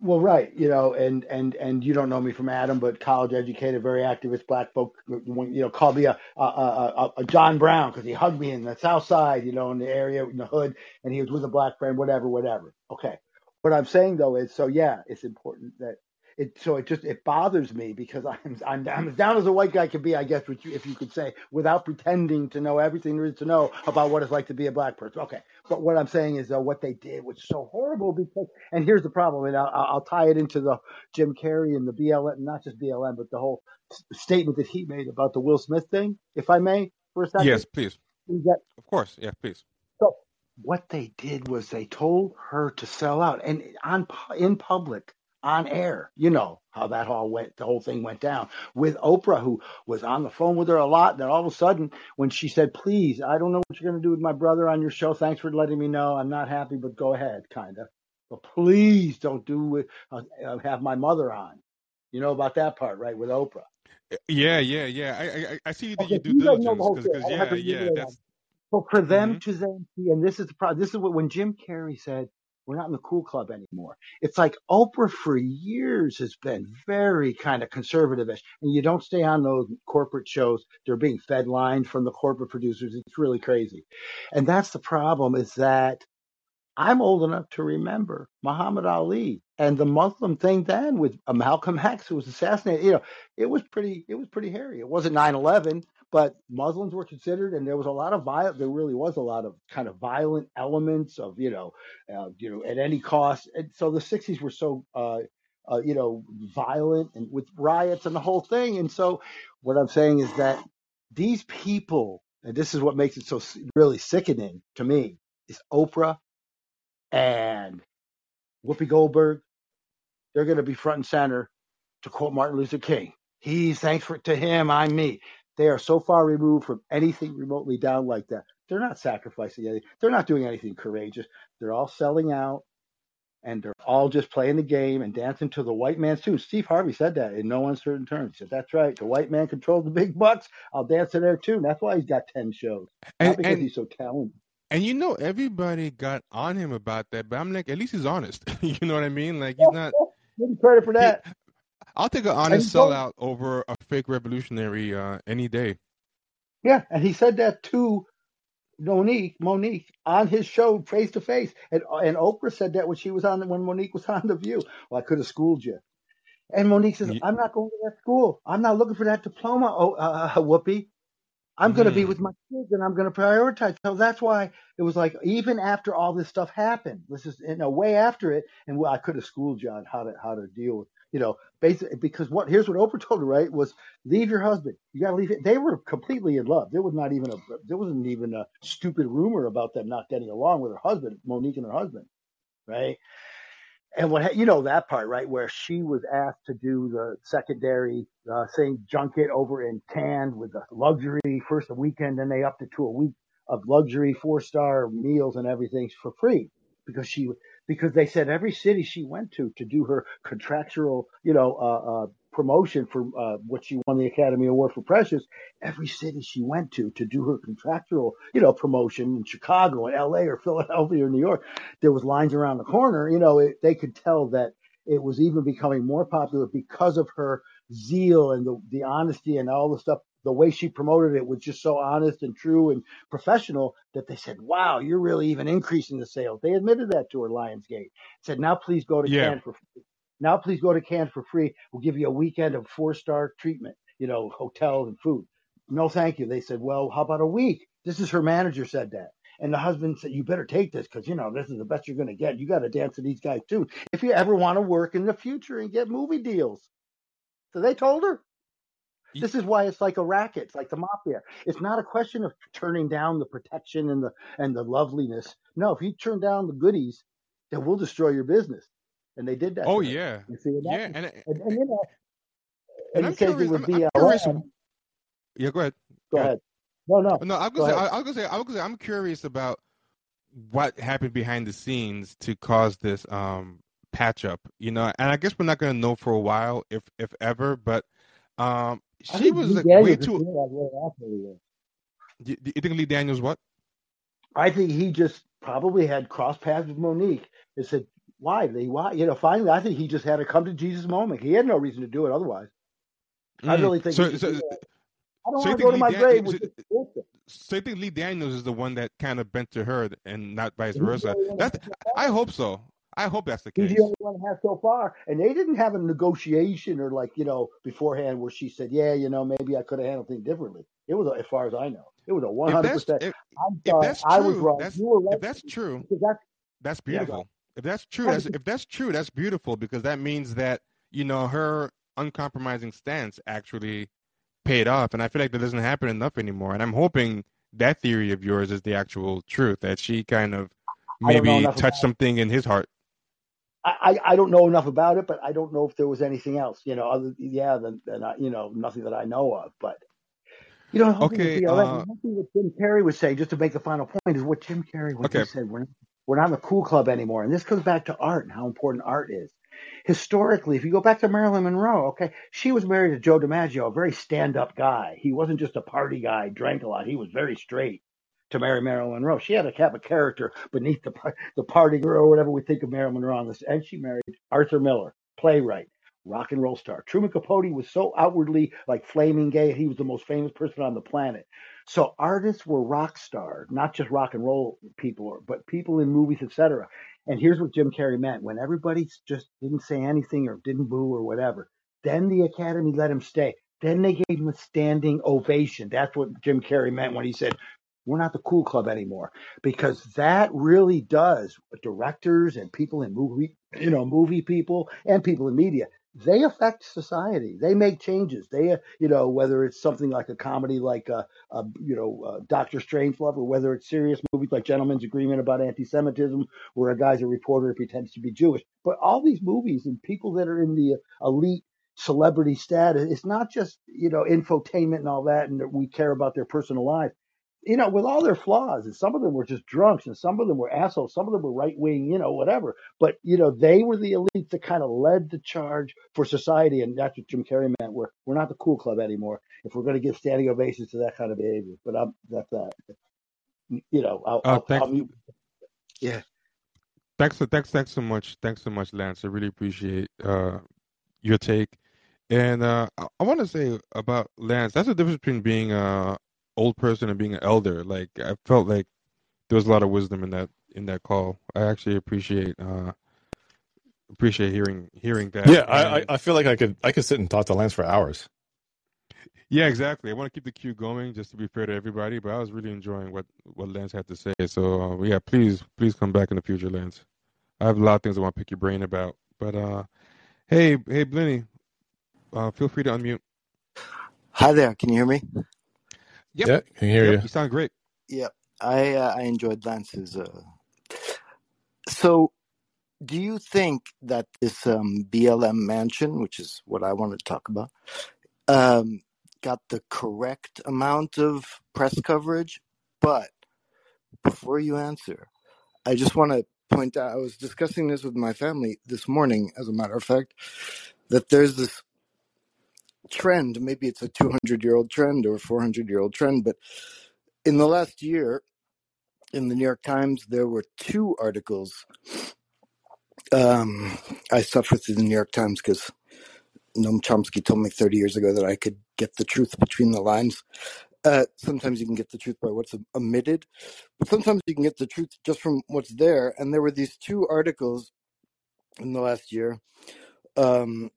Well, right, you know, and and and you don't know me from Adam, but college educated, very activist black folk, you know, called me a a, a, a John Brown because he hugged me in the South Side, you know, in the area in the hood, and he was with a black friend, whatever, whatever. Okay, what I'm saying though is, so yeah, it's important that it so it just it bothers me because *laughs* I'm I'm, I'm as down as a white guy can be, I guess, which you, if you could say, without pretending to know everything there is to know about what it's like to be a black person. Okay, but what I'm saying is, though, what they did was so horrible because, and here's the problem, and I'll, I'll tie it into the Jim Carrey and the BLM, not just BLM, but the whole statement that he made about the Will Smith thing, if I may, for a second. Yes, please. That, of course, yeah, please. So what they did was they told her to sell out, and on in public on air. You know how that all went, the whole thing went down with Oprah, who was on the phone with her a lot. Then all of a sudden, when she said, please, I don't know what you're going to do with my brother on your show. Thanks for letting me know. I'm not happy, but go ahead, kind of. But please don't do it, uh, uh, have my mother on. You know about that part, right? With Oprah. Yeah, yeah, yeah. I I, I see that okay, you do you diligence because yeah, yeah. That's... So for them mm-hmm. to then see, and this is the problem. This is what when Jim Carrey said, we're not in the cool club anymore. It's like Oprah for years has been very kind of conservative-ish, and you don't stay on those corporate shows. They're being fed lines from the corporate producers. It's really crazy. And that's the problem is that I'm old enough to remember Muhammad Ali and the Muslim thing then with Malcolm X who was assassinated. You know, it was pretty, it was pretty hairy. It wasn't 9/11, but Muslims were considered, and there was a lot of violent. There really was a lot of kind of violent elements of you know, uh, you know, at any cost. And so the '60s were so uh, uh, you know violent and with riots and the whole thing. And so what I'm saying is that these people, and this is what makes it so really sickening to me, is Oprah and Whoopi Goldberg. They're going to be front and center to quote Martin Luther King. He's thanks for to him, I'm me. They are so far removed from anything remotely down like that. They're not sacrificing anything. They're not doing anything courageous. They're all selling out and they're all just playing the game and dancing to the white man's tune. Steve Harvey said that in no uncertain terms. He said, That's right. The white man controls the big bucks. I'll dance to their tune. That's why he's got 10 shows. And, not because and, he's so talented. And you know, everybody got on him about that, but I'm like, at least he's honest. *laughs* you know what I mean? Like, he's not. *laughs* Give him credit for that. I'll take an honest sellout over a fake revolutionary uh, any day. Yeah, and he said that to Mo'Nique, Mo'Nique on his show face to face, and and Oprah said that when she was on when Mo'Nique was *laughs* on the View. Well, I could have schooled you. And Mo'Nique says, "I'm not going to that school. I'm not looking for that diploma, oh, uh, uh Whoopi. I'm going to be mm-hmm. with my kids and I'm going to prioritize. So that's why it was like, even after all this stuff happened, this is in a way after it. And well, I could have schooled you on how to, how to deal with, you know, basically because what, here's what Oprah told her, right? Was leave your husband. You got to leave it. They were completely in love. There was not even a, there wasn't even a stupid rumor about them not getting along with her husband, Mo'Nique and her husband. Right and what you know that part right where she was asked to do the secondary uh, same junket over in Cannes with the luxury first a weekend, then they upped it to a week of luxury four star meals and everything for free because she because they said every city she went to to do her contractual you know uh, uh, promotion for uh, what she won the Academy Award for Precious, every city she went to to do her contractual, you know, promotion in Chicago and L.A. or Philadelphia or New York, there was lines around the corner. You know, it, they could tell that it was even becoming more popular because of her zeal and the, the honesty and all the stuff. The way she promoted it was just so honest and true and professional that they said, "Wow, you're really even increasing the sales." They admitted that to her Lionsgate. Said, "Now please go to yeah. Cannes for free. now please go to Cannes for free. We'll give you a weekend of four star treatment, you know, hotel and food. No, thank you. They said, well, how about a week? This is her manager said that. And the husband said, you better take this because, you know, this is the best you're going to get. You got to dance to these guys too. If you ever want to work in the future and get movie deals. So they told her. This is why it's like a racket. It's like the mafia. It's not a question of turning down the protection and the and the loveliness. No, if you turn down the goodies, then we'll destroy your business and they did that. Oh yeah, you see, yeah, and, and, and, you know, and, I'm curious. I'm, I'm curious. Yeah, go ahead. Go, go ahead. ahead. No, no. No, I was gonna say. I, was gonna say. I was gonna say. I'm curious about what happened behind the scenes to cause this um patch up. You know, and I guess we're not gonna know for a while, if if ever. But um, she was like way too. You, you think Lee Daniels what? I think he just probably had cross paths with Mo'Nique and said, why? They why? You know, finally, I think he just had a come to Jesus moment. He had no reason to do it otherwise. I Mm. really think. So, he so. I don't so want to think go to Lee my Dan- grave so- with this so you think Lee Daniels is the one that kind of bent to her and not vice versa? That's that- I hope so. I hope that's the case. He's the only one that has so far, and they didn't have a negotiation or like you know beforehand where she said, "Yeah, you know, maybe I could have handled things differently." It was, as far as I know, it was a 100%. if, I'm if sorry, that's I was true, wrong. that's right if that's true, that's that's Yeah. beautiful. If that's true, that's if that's true, that's beautiful because that means that you know her uncompromising stance actually paid off, and I feel like that doesn't happen enough anymore. And I'm hoping that theory of yours is the actual truth that she kind of I maybe touched something in his heart. I, I don't know enough about it, but I don't know if there was anything else, you know, other yeah, than, than I, you know, nothing that I know of. But you know, the whole thing with Okay, uh, what Jim Carrey was saying, just to make the final point, is what Jim Carrey what Okay. said. We're we're not in the cool club anymore, and this goes back to art and how important art is. Historically, if you go back to Marilyn Monroe, okay, she was married to Joe DiMaggio, a very stand-up guy. He wasn't just a party guy, drank a lot. He was very straight to marry Marilyn Monroe. She had to have a character beneath the the party girl or whatever we think of Marilyn Monroe on this. And she married Arthur Miller, playwright, rock and roll star. Truman Capote was so outwardly like flaming gay. He was the most famous person on the planet. So artists were rock stars, not just rock and roll people, but people in movies, etc. And here's what Jim Carrey meant: when everybody just didn't say anything or didn't boo or whatever, then the Academy let him stay. Then they gave him a standing ovation. That's what Jim Carrey meant when he said, "We're not the cool club anymore," because that really does directors and people in movie, you know, movie people and people in media. They affect society. They make changes. They, uh, you know, whether it's something like a comedy like, uh, uh, you know, uh, Doctor Strangelove, or whether it's serious movies like Gentleman's Agreement about anti-Semitism, where a guy's a reporter who pretends to be Jewish. But all these movies and people that are in the elite celebrity status, it's not just you know infotainment and all that, and that we care about their personal lives. You know, with all their flaws, and some of them were just drunks, and some of them were assholes, some of them were right wing, you know, whatever. But you know, they were the elite that kind of led the charge for society, and that's what Jim Carrey meant. We're we're not the cool club anymore if we're going to give standing ovations to that kind of behavior. But I'm that's that. You know, I'll, Uh, I'll, thanks. I'll mute. Yeah. Thanks, thanks, thanks so much. Thanks so much, Lance. I really appreciate uh, your take. And uh, I, I want to say about Lance, that's the difference between being a old person and being an elder. Like I felt like there was a lot of wisdom in that in that call. I actually appreciate uh, appreciate hearing hearing that. Yeah, I, I I feel like I could I could sit and talk to Lance for hours. yeah, exactly. I want to keep the queue going just to be fair to everybody, but I was really enjoying what what Lance had to say. So uh, yeah, please please come back in the future, Lance. I have a lot of things I want to pick your brain about. But uh, hey hey Blinny, uh, feel free to unmute. Hi there. Can you hear me? Yep. Yeah, can hear Yep, you. you sound great. Yep. I uh, I enjoyed Lance's. Uh... So, do you think that this um, BLM mansion, which is what I want to talk about, um, got the correct amount of press coverage? But before you answer, I just want to point out. I was discussing this with my family this morning, as a matter of fact, that there's this trend. Maybe it's a 200 year old trend or a 400 year old trend, but in the last year in the New York Times, there were two articles. Um, I suffer through the New York Times because Noam Chomsky told me 30 years ago that I could get the truth between the lines. Uh, sometimes you can get the truth by what's omitted, but sometimes you can get the truth just from what's there. And there were these two articles in the last year um,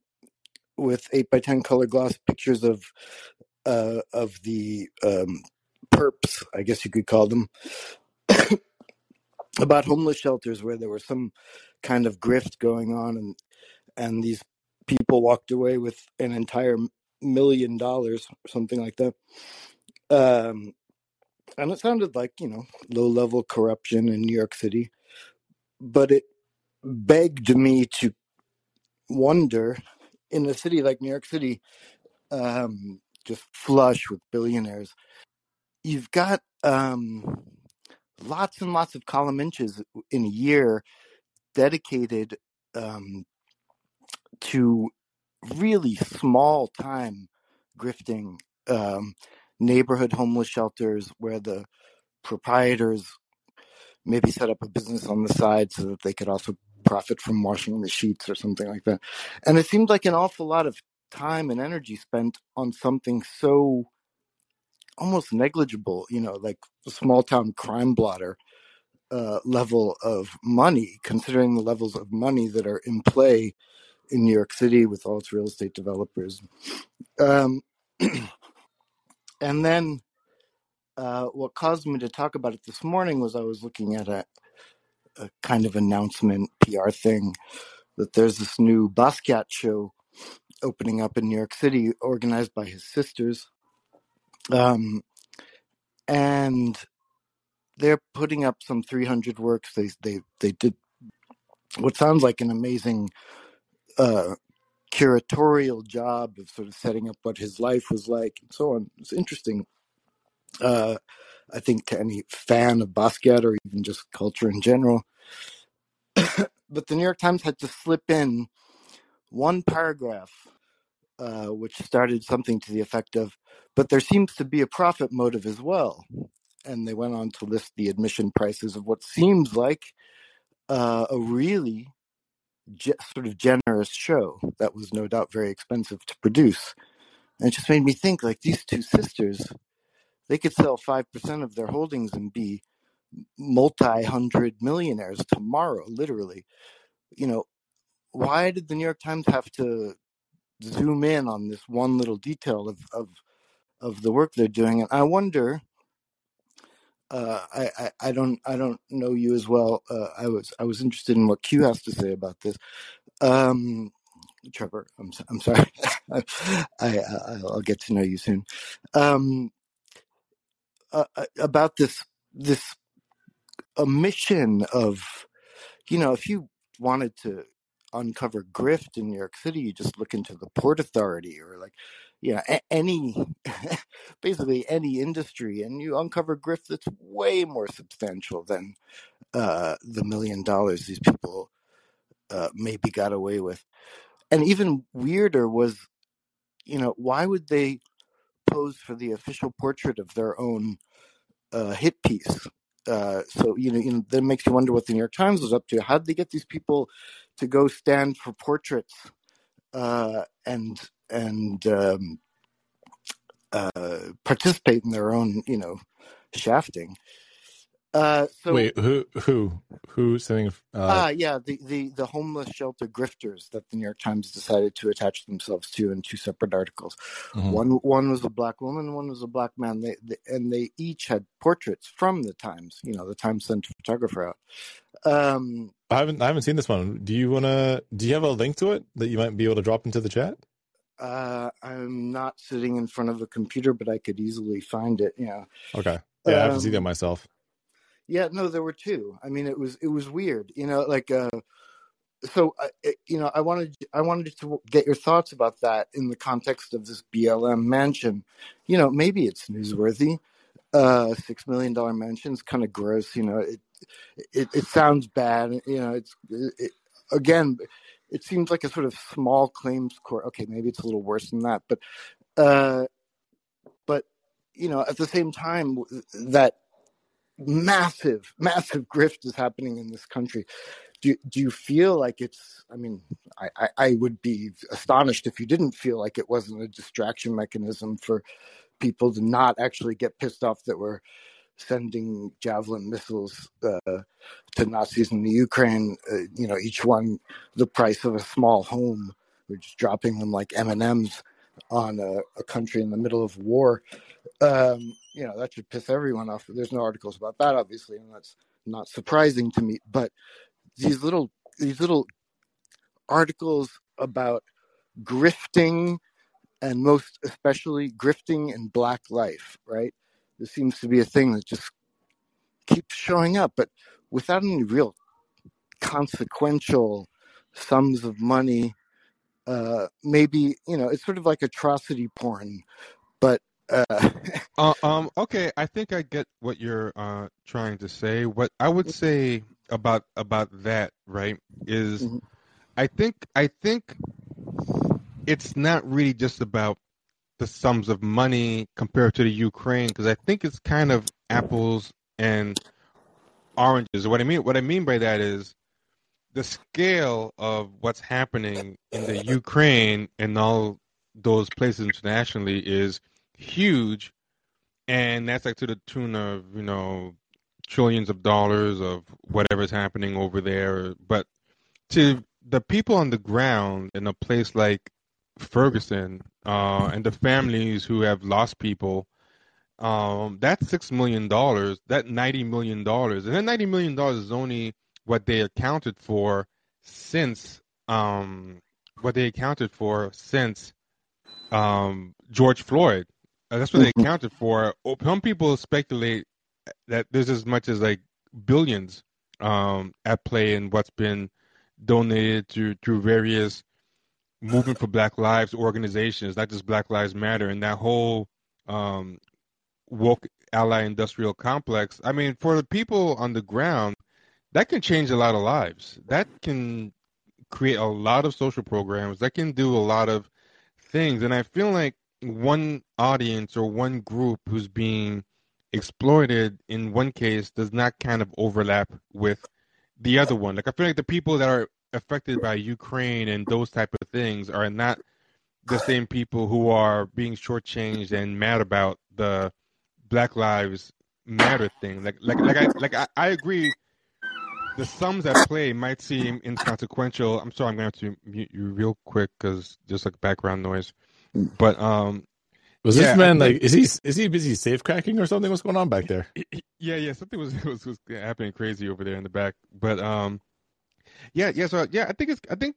with 8 by 10 color gloss pictures of uh, of the um, perps, I guess you could call them, about homeless shelters where there was some kind of grift going on and and these people walked away with an entire million dollars or something like that. Um and it sounded like you know low level corruption in new york city but it begged me to wonder in a city like new york city um just flush with billionaires you've got um lots and lots of column inches in a year dedicated um, to really small time grifting um, neighborhood homeless shelters where the proprietors maybe set up a business on the side so that they could also profit from washing the sheets or something like that. And it seemed like an awful lot of time and energy spent on something so almost negligible, you know, like small town crime blotter uh, level of money, considering the levels of money that are in play in New York City with all its real estate developers. Um, *clears throat* and then uh, what caused me to talk about it this morning was I was looking at a, a kind of announcement PR thing that there's this new Basquiat show opening up in New York City, organized by his sisters. Um, and they're putting up some 300 works. They they they did what sounds like an amazing uh, curatorial job of sort of setting up what his life was like and so on. It's interesting. Uh, I think to any fan of Basquiat or even just culture in general. *coughs* but the New York Times had to slip in one paragraph, uh, which started something to the effect of, "But there seems to be a profit motive as well." And they went on to list the admission prices of what seems like uh, a really ge- sort of generous show that was no doubt very expensive to produce. And it just made me think like these two sisters, they could sell 5% of their holdings and be multi hundred millionaires tomorrow, literally. You know, why did the New York Times have to zoom in on this one little detail of, of, of the work they're doing? And I wonder. Uh, I, I, I don't I don't know you as well. Uh, I was I was interested in what Q has to say about this. Um, Trevor, I'm I'm sorry. *laughs* I, I I'll get to know you soon. Um, uh, uh, about this this omission of you know if you wanted to uncover grift in New York City, you just look into the Port Authority or like you know a- any *laughs* basically any industry, and you uncover grift that's way more substantial than uh, the million dollars these people uh, maybe got away with. And even weirder was you know, why would they pose for the official portrait of their own uh, hit piece? Uh, so you know, you know, that makes you wonder what the New York Times was up to. How did they get these people to go stand for portraits uh, and and um, uh, participate in their own, you know, shafting? Uh, so Wait, who who who's saying? Uh, Ah, yeah, the, the, the homeless shelter grifters that the New York Times decided to attach themselves to in two separate articles. mhm. One one was a black woman, one was a black man. They, they and they each had portraits from the Times. You know, the Times sent a photographer out. Um, I haven't I haven't seen this one. Do you wanna? Do you have a link to it that you might be able to drop into the chat? uh, I'm not sitting in front of a computer, but I could easily find it. Yeah. Okay. Yeah, I have to see that Um, myself. Yeah. No, there were two. I mean, it was it was weird. You know, like uh, so uh, you know i wanted i wanted to get your thoughts about that in the context of this blm mansion you know maybe it's newsworthy uh six million dollar mansion's kind of gross you know it, it it sounds bad you know it's it, again it seems like a sort of small claims court okay maybe it's a little worse than that but uh but you know at the same time that massive massive grift is happening in this country. Do, do you feel like it's i mean I, I, I would be astonished if you didn't feel like it wasn't a distraction mechanism for people to not actually get pissed off that we're sending javelin missiles uh, to nazis in the ukraine. Uh, you know each one the price of a small home we're just dropping them like m&ms on a, a country in the middle of war. Um, you know that should piss everyone off. There's no articles about that obviously and that's not surprising to me but these little these little articles about grifting and most especially grifting in black life right? This seems to be a thing that just keeps showing up but without any real consequential sums of money uh maybe you know it's sort of like atrocity porn but uh Uh, um. Okay. I think I get what you're uh trying to say. What I would say about about that, right, is Mhm. I think I think it's not really just about the sums of money compared to the Ukraine, because I think it's kind of apples and oranges. What I mean what I mean by that is the scale of what's happening in the Ukraine and all those places internationally is huge, and that's like to the tune of you know trillions of dollars of whatever's happening over there. But to the people on the ground in a place like Ferguson uh, and the families who have lost people, um, that six million dollars, that ninety million dollars, and that ninety million dollars is only what they accounted for since um, what they accounted for since um, George Floyd. Uh, that's what they accounted for. Some people speculate that there's as much as like billions um, at play in what's been donated to through various movement for Black Lives organizations, not just Black Lives Matter, and that whole um, woke ally industrial complex. I mean, for the people on the ground, that can change a lot of lives. That can create a lot of social programs. That can do a lot of things. And I feel like one audience or one group who's being exploited in one case does not kind of overlap with the other one. Like I feel like the people that are affected by Ukraine and those type of things are not the same people who are being shortchanged and mad about the Black Lives Matter thing. Like like like I like I, I agree the sums at play might seem inconsequential. I'm sorry, I'm going to have to mute you real quick because just like background noise. But um, was yeah, this man like is he is he busy safe cracking or something? What's going on back there? yeah, yeah, something was, *laughs* was was happening crazy over there in the back. But um, yeah, yeah. So yeah, I think it's I think,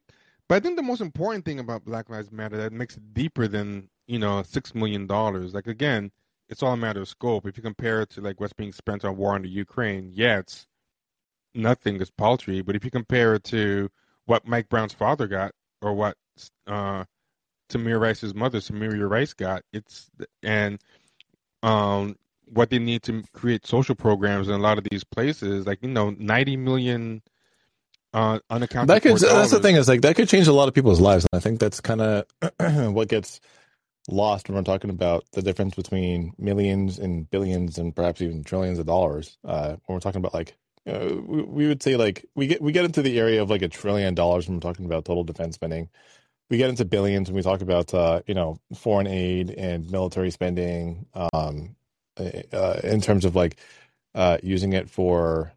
but I think the most important thing about Black Lives Matter that makes it deeper than you know six million dollars. Like again, it's all a matter of scope. If you compare it to like what's being spent on war in the Ukraine, yeah, it's nothing is paltry. But if you compare it to what Mike Brown's father got or what uh, Tamir Rice's mother, Samaria Rice, got, it's and um, what they need to create social programs in a lot of these places, like you know, ninety million uh, unaccounted That could that's the thing is like that could change a lot of people's lives. And I think that's kind of *clears throat* what gets lost when we're talking about the difference between millions and billions and perhaps even trillions of dollars. Uh, when we're talking about like uh, we, we would say like we get we get into the area of like a trillion dollars when we're talking about total defense spending. We get into billions when we talk about uh, you know foreign aid and military spending. Um, uh, in terms of like uh, using it for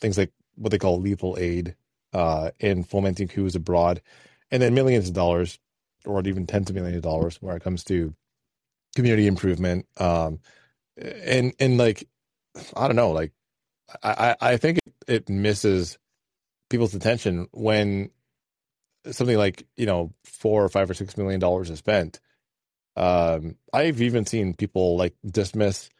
things like what they call lethal aid uh, in fomenting coups abroad, and then millions of dollars or even tens of millions of dollars where it comes to community improvement. Um, and and like I don't know, like I I think it misses people's attention when something like you know four or five or six million dollars is spent. Um, I've even seen people like dismiss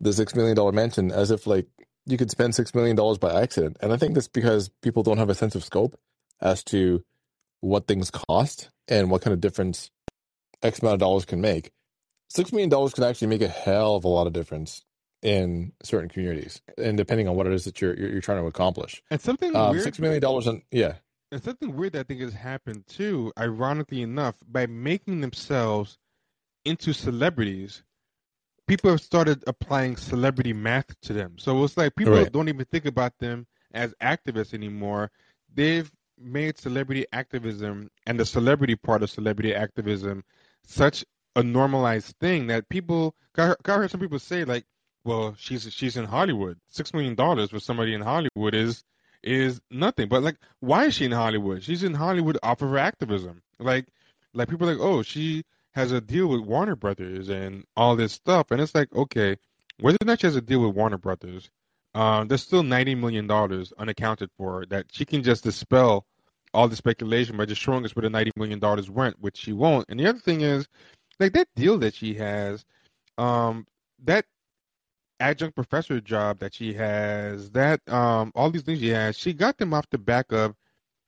the six million dollar mention as if like you could spend six million dollars by accident, and I think that's because people don't have a sense of scope as to what things cost and what kind of difference X amount of dollars can make. Six million dollars can actually make a hell of a lot of difference in certain communities, and depending on what it is that you're you're, you're trying to accomplish. And something Um, weird six million dollars, on yeah, And something weird that I think has happened too, ironically enough, by making themselves into celebrities, people have started applying celebrity math to them. So it's like people Right. don't even think about them as activists anymore. They've made celebrity activism and the celebrity part of celebrity activism such a normalized thing that people. I heard- some people say like, "Well, she's she's in Hollywood. Six million dollars for somebody in Hollywood is is nothing." But like, why is she in Hollywood? She's in Hollywood off of her activism. Like, like people like, "Oh, she has a deal with Warner Brothers and all this stuff," and it's like, okay, whether or not she has a deal with Warner Brothers, um, there's still ninety million dollars unaccounted for that she can just dispel all the speculation by just showing us where the ninety million dollars went, which she won't. And the other thing is, like that deal that she has, um, that adjunct professor job that she has, that um, all these things she has, she got them off the back of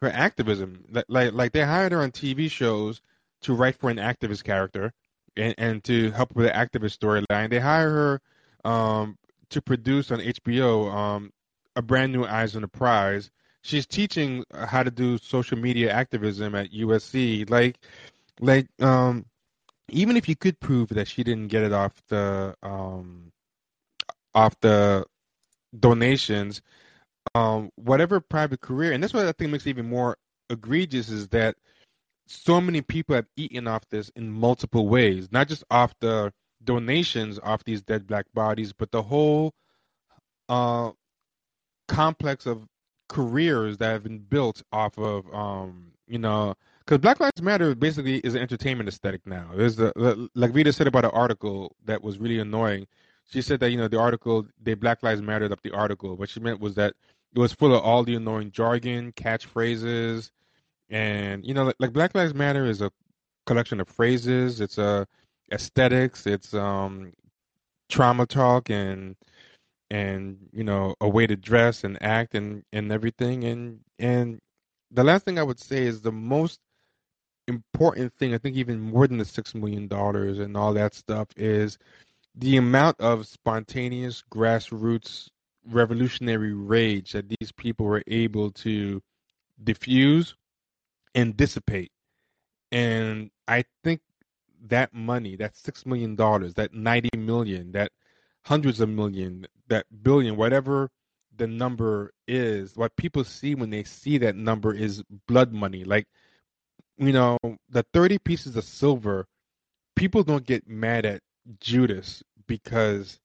her activism. Like, like, like they hired her on TV shows to write for an activist character and, and to help with the activist storyline. They hire her um, to produce on HBO um, a brand new Eyes on the Prize. She's teaching how to do social media activism at USC. Like, like um, even if you could prove that she didn't get it off the um, off the donations, um, whatever private career, and that's what I think makes it even more egregious is that so many people have eaten off this in multiple ways, not just off the donations off these dead black bodies, but the whole uh, complex of careers that have been built off of, um, you know, because Black Lives Matter basically is an entertainment aesthetic now. There's the like Vita said about an article that was really annoying. She said that you know the article they Black Lives Mattered up the article. What she meant was that it was full of all the annoying jargon, catchphrases, and you know like, like Black Lives Matter is a collection of phrases. It's a aesthetics. It's um trauma talk and and you know a way to dress and act and and everything and and the last thing I would say is the most important thing, I think even more than the six million dollars and all that stuff, is the amount of spontaneous grassroots revolutionary rage that these people were able to diffuse and dissipate. And I think that money, that six million dollars, that ninety million, that hundreds of million, that billion, whatever the number is, what people see when they see that number is blood money. Like you know, the 30 pieces of silver, people don't get mad at Judas because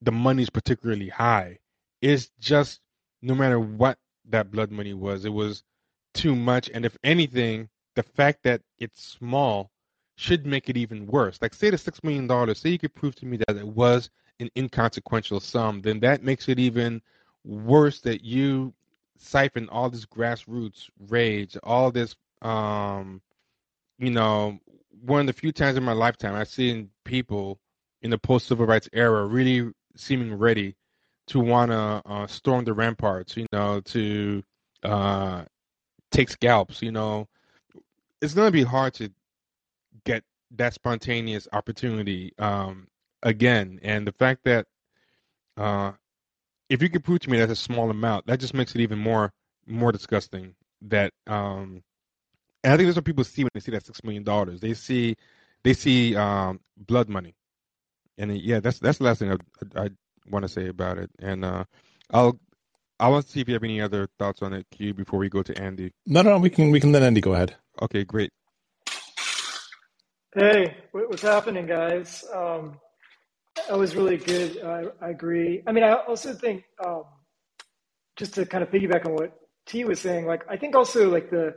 the money's particularly high. It's just no matter what that blood money was, it was too much. And if anything, the fact that it's small should make it even worse. Like, say the $6 million, say you could prove to me that it was an inconsequential sum, then that makes it even worse that you siphon all this grassroots rage, all this um, you know, one of the few times in my lifetime I've seen people in the post civil rights era really seeming ready to want to uh, storm the ramparts, you know, to uh, take scalps, you know. It's going to be hard to get that spontaneous opportunity um, again. And the fact that uh, if you can prove to me that's a small amount, that just makes it even more more disgusting that um, and I think that's what people see when they see that six million dollars. They see, they see um, blood money, and yeah, that's that's the last thing I, I, I want to say about it. And uh, I'll I want to see if you have any other thoughts on it, Q, before we go to Andy. No, no, we can we can let Andy go ahead. Okay, great. Hey, what's happening, guys? Um, that was really good. I, I agree. I mean, I also think um, just to kind of piggyback on what T was saying, like I think also like the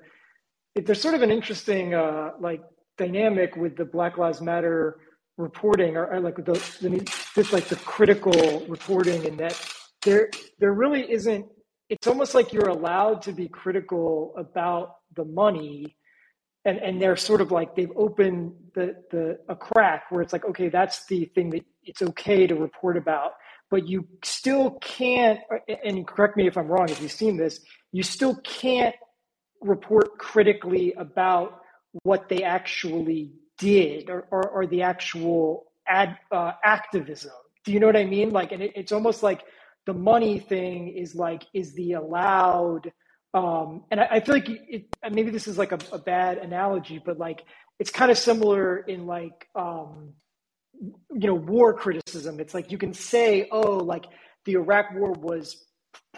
there's sort of an interesting uh, like dynamic with the Black Lives Matter reporting, or, or like the, the this like the critical reporting, in that there there really isn't. It's almost like you're allowed to be critical about the money, and and they're sort of like they've opened the the a crack where it's like okay, that's the thing that it's okay to report about, but you still can't. And correct me if I'm wrong. If you've seen this, you still can't report critically about what they actually did or, or, or the actual ad, uh, activism. Do you know what I mean? Like, and it, it's almost like the money thing is like, is the allowed, um, and I, I feel like it, maybe this is like a, a, bad analogy, but like, it's kind of similar in like, um, you know, war criticism. It's like you can say, oh, like the Iraq war was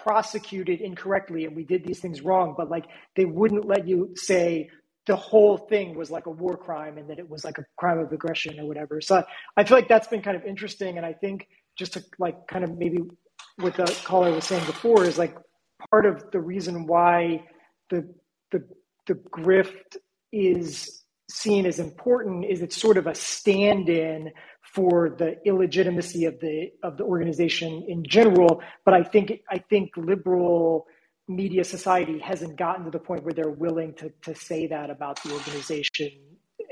prosecuted incorrectly and we did these things wrong, but like they wouldn't let you say the whole thing was like a war crime and that it was like a crime of aggression or whatever. So I feel like that's been kind of interesting. And I think just to like kind of maybe what the caller was saying before is like part of the reason why the the the grift is seen as important is it's sort of a stand-in for the illegitimacy of the of the organization in general. But I think I think liberal media society hasn't gotten to the point where they're willing to to say that about the organization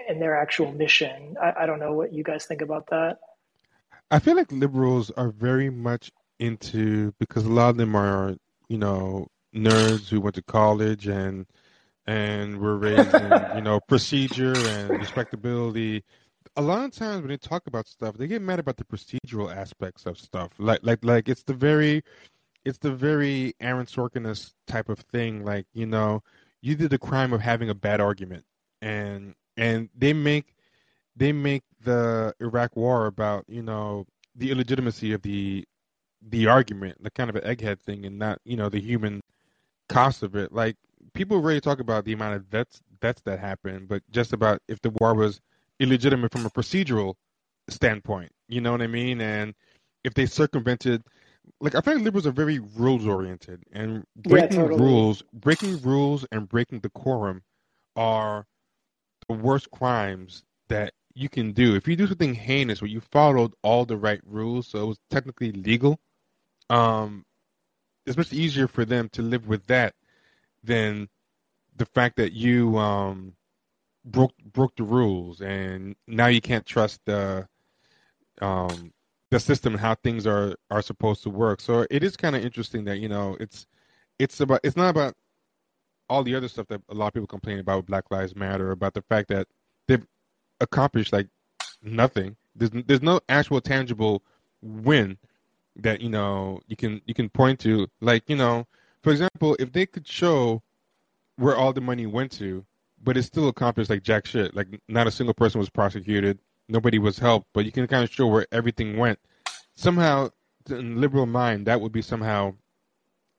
and their actual mission. I, I don't know what you guys think about that. I feel like liberals are very much into because a lot of them are you know nerds who went to college and and were raised in *laughs* you know procedure and respectability a lot of times when they talk about stuff, they get mad about the procedural aspects of stuff. Like like like it's the very it's the very Aaron Sorkin type of thing. Like, you know, you did the crime of having a bad argument. And and they make they make the Iraq war about, you know, the illegitimacy of the the argument, the kind of an egghead thing, and not you know the human cost of it. Like people really talk about the amount of deaths deaths that happened, but just about if the war was illegitimate from a procedural standpoint. You know what I mean? And if they circumvented like I find liberals are very rules oriented and breaking totally. rules breaking rules and breaking decorum are the worst crimes that you can do. If you do something heinous where you followed all the right rules, so it was technically legal, um, it's much easier for them to live with that than the fact that you um, broke broke the rules and now you can't trust the um, the system and how things are are supposed to work. So it is kind of interesting that you know it's it's about it's not about all the other stuff that a lot of people complain about Black Lives Matter about the fact that they've accomplished like nothing. There's there's no actual tangible win that you know you can you can point to. Like you know, for example, if they could show where all the money went to, but it's still accomplished like jack shit. Like not a single person was prosecuted, nobody was helped, but you can kind of show where everything went. Somehow, in liberal mind, that would be somehow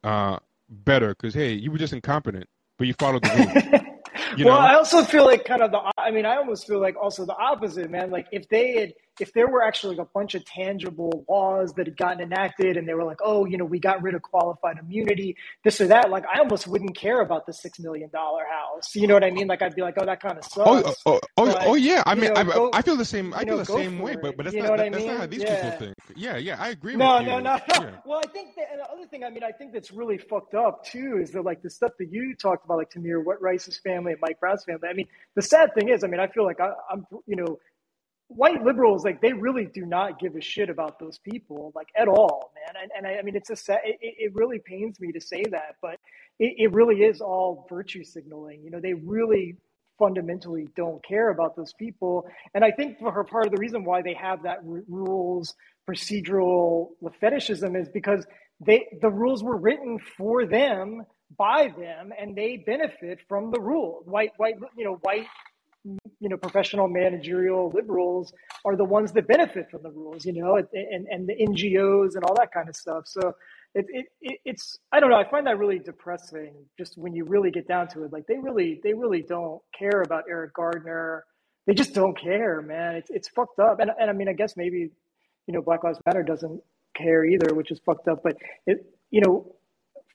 uh, better because hey, you were just incompetent, but you followed the rules. *laughs* You well, know? I also feel like kind of the. I mean, I almost feel like also the opposite, man. Like if they had, if there were actually a bunch of tangible laws that had gotten enacted, and they were like, oh, you know, we got rid of qualified immunity, this or that. Like I almost wouldn't care about the six million dollar house. You know what I mean? Like I'd be like, oh, that kind of oh, sucks. Oh, oh, oh, But, oh, yeah. I mean, know, I, go- I feel the same. I feel know, the same way, it. but but that's You not I that's not how these Yeah. people think. Yeah, yeah, I agree No, with you. no, no, no. Yeah. *laughs* Well, I think that, and the other thing, I mean, I think that's really fucked up too, is that like the stuff that you talked about, like Tamir what Rice's family and Mike Brown's family. I mean, the sad thing is, I mean, I feel like I, I'm, you know, white liberals, like they really do not give a shit about those people, like at all, man. And, and I, I mean, it's a sad, it, it really pains me to say that, but it, it really is all virtue signaling. You know, they really fundamentally don't care about those people. And I think for her, part of the reason why they have that r- rules procedural fetishism is because they the rules were written for them by them and they benefit from the rule white white you know white you know professional managerial liberals are the ones that benefit from the rules you know and and, the ngos and all that kind of stuff. So it, it, it it's i don't know i find that really depressing just when you really get down to it. Like they really they really don't care about eric garner. They just don't care man. It's, it's fucked up. And, and i mean i guess maybe you know black lives matter doesn't care either which is fucked up. But it you know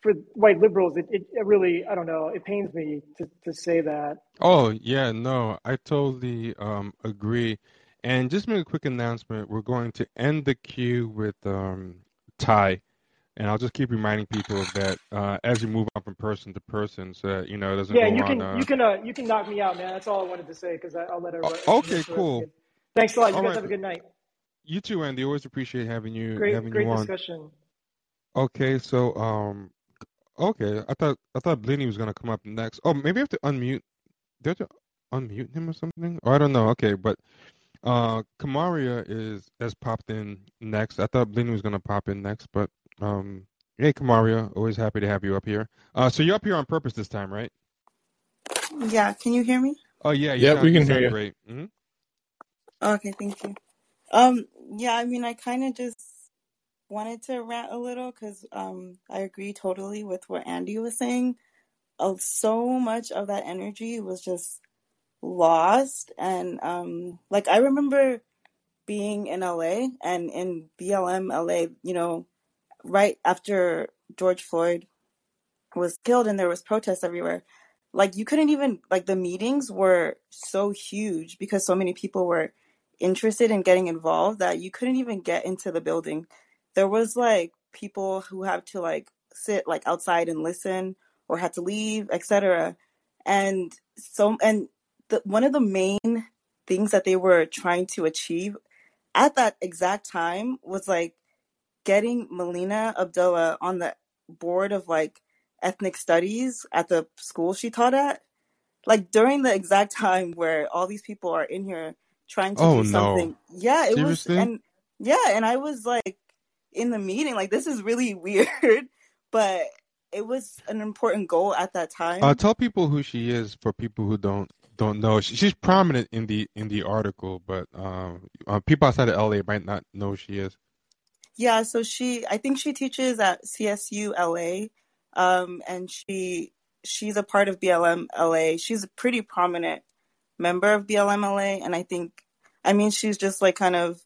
for white liberals it, it, it really i don't know it pains me to, to say that Oh yeah, no, I totally um agree. And just make a quick announcement. We're going to end the queue with um Ty, and I'll just keep reminding people of that uh, as we move on from person to person, so that you know it doesn't Yeah, you on. can uh, you can uh, you can knock me out, man. That's all I wanted to say because I'll let everybody. Oh, okay, cool. Thanks a lot. You All guys right. have a good night. You too, Andy. Always appreciate having you Great having great you on. discussion. Okay, so um, okay, I thought I thought Blinny was gonna come up next. Oh, maybe I have to unmute. Do I have to unmute him or something? Oh, I don't know. Okay, but uh, Kamaria is has popped in next. I thought Blinny was gonna pop in next, but um, hey, Kamaria, always happy to have you up here. Uh, so you're up here on purpose this time, right? Yeah, can you hear me? Oh yeah, you Yep, we can hear you. great. Mm-hmm. Okay, thank you. Um, yeah, I mean, I kind of just wanted to rant a little because um, I agree totally with what Andy was saying. So much of that energy was just lost, and um, like I remember being in LA and in BLM LA, you know, right after George Floyd was killed and there was protests everywhere. Like you couldn't even like the meetings were so huge because so many people were interested in getting involved that you couldn't even get into the building. There was like people who had to like sit like outside and listen or had to leave, etc. And so and the one of the main things that they were trying to achieve at that exact time was like getting Melina Abdullah on the board of like ethnic studies at the school she taught at. Like during the exact *laughs* time where all these people are in here trying to Oh do no, something. Yeah, it was and yeah, and I was like in the meeting like this is really *laughs* weird, but it was an important goal at that time Uh, tell people who she is for people who don't don't know. She, she's prominent in the in the article, but um, uh, people outside of LA might not know who she is. Yeah, so she, I think she teaches at CSU LA, um, and she she's a part of BLM LA. She's a pretty prominent member of BLM LA, and I think, I mean, she's just like kind of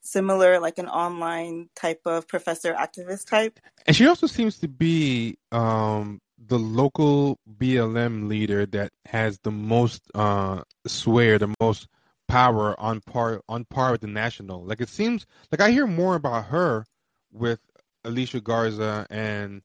similar, like an online type of professor activist type. And she also seems to be um, the local BLM leader that has the most uh, sway, the most power on par on par with the national. Like it seems like I hear more about her with Alicia Garza and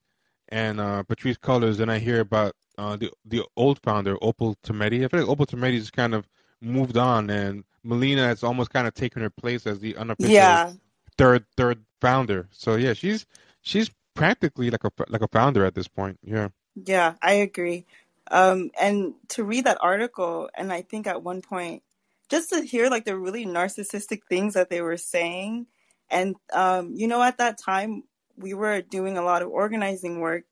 and uh, Patrisse Cullors than I hear about uh, the the old founder Opal Tometi. I feel like Opal Tometi's kind of moved on, and Melina has almost kind of taken her place as the unofficial Yeah, third third founder. So yeah, she's she's practically like a like a founder at this point. Yeah. yeah, I agree. Um, and to read that article, and I think at one point, just to hear like the really narcissistic things that they were saying, and um, you know, at that time we were doing a lot of organizing work,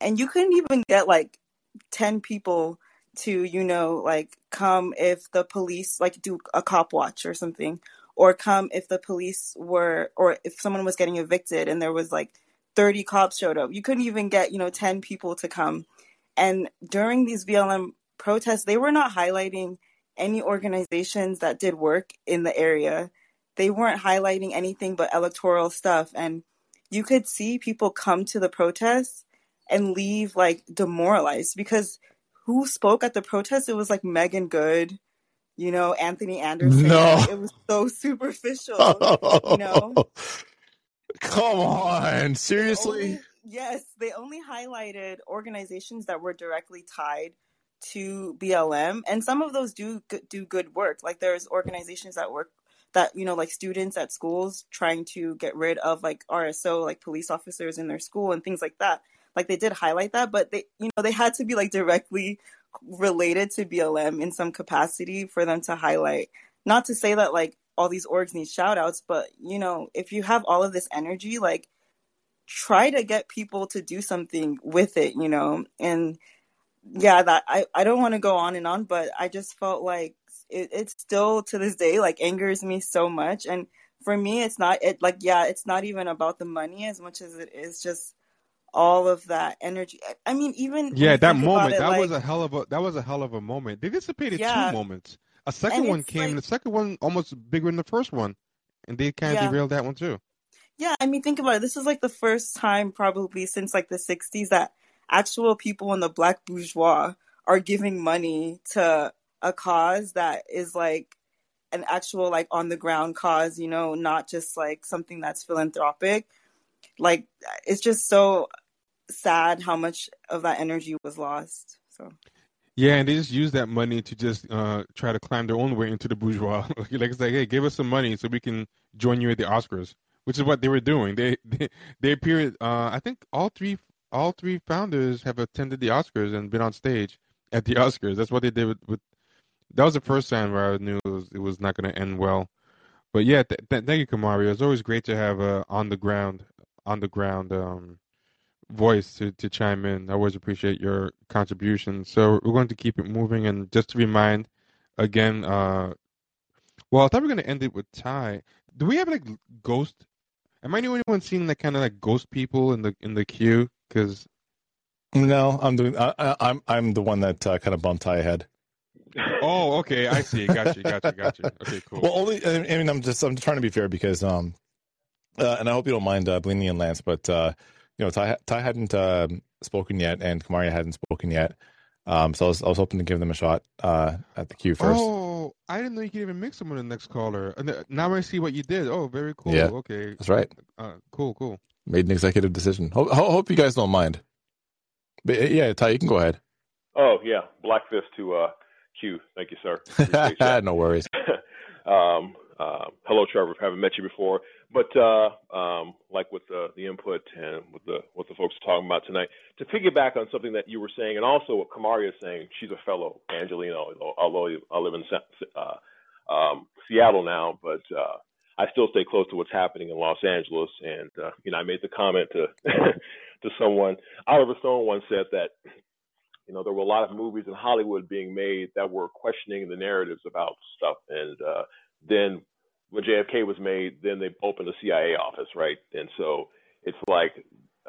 and you couldn't even get like 10 people to you know like come if the police like do a cop watch or something or come if the police were or if someone was getting evicted and there was like 30 cops showed up. You couldn't even get you know 10 people to come. And during these BLM protests they were not highlighting any organizations that did work in the area. They weren't highlighting anything but electoral stuff. And you could see people come to the protests and leave like demoralized because who spoke at the protest? It was like Meagan Good, you know, Anthony Anderson. No. It was so superficial, *laughs* you know. Come on, They seriously? only, yes, they only highlighted organizations that were directly tied to BLM, and some of those do do good work. Like there's organizations that work that you know, like students at schools trying to get rid of like RSO, like police officers in their school and things like that. Like they did highlight that, but they, you know, they had to be like directly related to BLM in some capacity for them to highlight. Not to say that like all these orgs need shout outs, but you know, if you have all of this energy, like try to get people to do something with it, you know? And yeah, that I, I don't want to go on and on, but I just felt like it, it still to this day like angers me so much. And for me, it's not it like yeah, it's not even about the money as much as it is just all of that energy. I mean, even Yeah, that moment, it, that was a hell of a that was a hell of a moment. They dissipated two moments. A second one came, and the second one almost bigger than the first one, and they kind of yeah, derailed that one too. yeah. I mean, think about it. This is like the first time probably since like the '60s that actual people in the black bourgeois are giving money to a cause that is like an actual like on the ground cause, you know, not just like something that's philanthropic. Like it's just so sad how much of that energy was lost. So Yeah, and they just use that money to just uh, try to climb their own way into the bourgeois. *laughs* like it's like, hey, give us some money so we can join you at the Oscars, which is what they were doing. They they, they appeared. Uh, I think all three all three founders have attended the Oscars and been on stage at the Oscars. That's what they did with. with that was the first time where I knew it was, it was not going to end well. But yeah, th- th- thank you, Kamaria. It's always great to have a on the ground on the ground um, voice to, to chime in. I always appreciate your contribution. So we're going to keep it moving. And just to remind again, uh, well, I thought we were going to end it with Ty. Do we have like ghost? Am I the only one seeing like kind of like ghost people in the in the queue? Because No, I'm doing. I, I, I'm I'm the one that uh, kind of bumped Ty ahead. *laughs* oh, okay, I see. Got you, got you, got you. Okay, cool. Well, only. I mean, I'm just. I'm trying to be fair because, um, uh, and I hope you don't mind, uh, Blaney and Lance, but uh, you know, Ty Ty hadn't uh, spoken yet, and Kamaria hadn't spoken yet. Um, so I was, I was hoping to give them a shot uh, at the queue first. Oh, I didn't know you could even mix them with the next caller. And uh, now I see what you did. Oh, very cool. Yeah, Okay, that's right. uh, cool, cool. Made an executive decision. Hope, ho- hope you guys don't mind. But uh, yeah, Ty, you can go ahead. Oh yeah, black fist to uh, Q. Thank you, sir. *laughs* Appreciate *laughs* that. no worries. *laughs* um, uh, hello, Trevor. Haven't met you before, but uh, um, like with the, the input and with the what the folks are talking about tonight, to piggyback on something that you were saying, and also what Kamaria is saying. She's a fellow Angelino, although I live in uh, um, Seattle now, but uh, I still stay close to what's happening in Los Angeles. And uh, you know, I made the comment to *laughs* to someone. Oliver Stone once said that you know there were a lot of movies in Hollywood being made that were questioning the narratives about stuff, and uh, then when JFK was made, then they opened a CIA office, right? And so it's like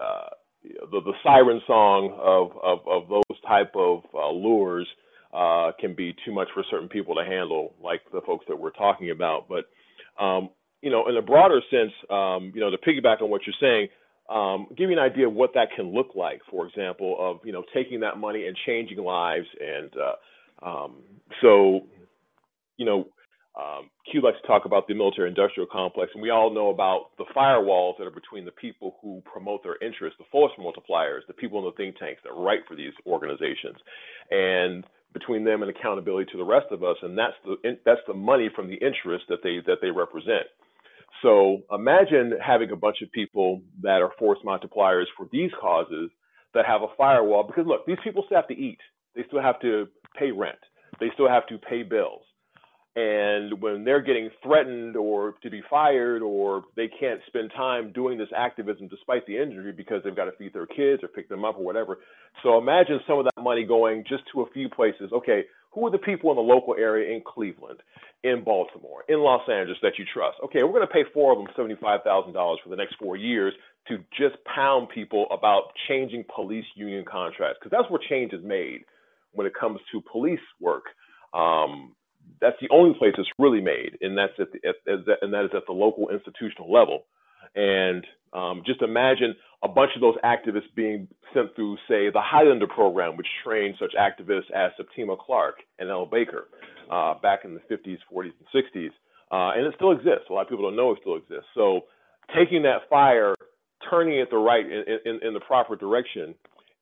uh, the the siren song of of, of those type of uh, lures uh, can be too much for certain people to handle, like the folks that we're talking about. But um, you know, in a broader sense, um, you know, to piggyback on what you're saying, um, give you an idea of what that can look like. For example, of you know taking that money and changing lives, and uh, um, so you know um, Q likes to talk about the military industrial complex, and we all know about the firewalls that are between the people who promote their interests, the force multipliers, the people in the think tanks that write for these organizations, and between them and accountability to the rest of us, and that's the that's the money from the interest that they that they represent. So imagine having a bunch of people that are force multipliers for these causes that have a firewall, because look, these people still have to eat, they still have to pay rent, they still have to pay bills and when they're getting threatened or to be fired or they can't spend time doing this activism despite the injury because they've got to feed their kids or pick them up or whatever. So imagine some of that money going just to a few places. Okay, who are the people in the local area in Cleveland, in Baltimore, in Los Angeles that you trust? Okay, we're going to pay four of them $75,000 for the next four years to just pound people about changing police union contracts because that's where change is made when it comes to police work. Um, that's the only place it's really made, and that's at, the, at, at and that is at the local institutional level. And um, just imagine a bunch of those activists being sent through, say, the Highlander program, which trained such activists as Septima Clark and Ella Baker uh, back in the 50s, 40s, and 60s. Uh, and it still exists. A lot of people don't know it still exists. So taking that fire, turning it the right in, in, in the proper direction,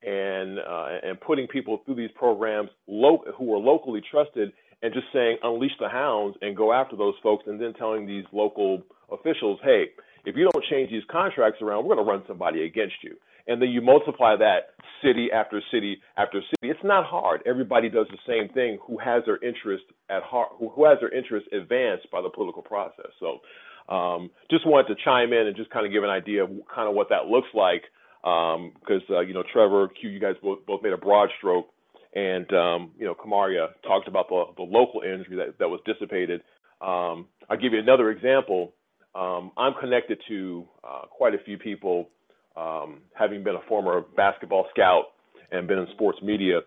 and uh, and putting people through these programs lo- who are locally trusted and just saying unleash the hounds and go after those folks and then telling these local officials, hey, if you don't change these contracts around, we're going to run somebody against you. And then you multiply that city after city after city. It's not hard. Everybody does the same thing who has their interest at heart, who, who has their interest advanced by the political process. So um, just wanted to chime in and just kind of give an idea of kind of what that looks like. Because, um, uh, you know, Trevor, Q, you guys both, both made a broad stroke and um, you know, Kamaria talked about the, the local energy that, that was dissipated. Um, I'll give you another example. Um, I'm connected to uh, quite a few people, um, having been a former basketball scout and been in sports media.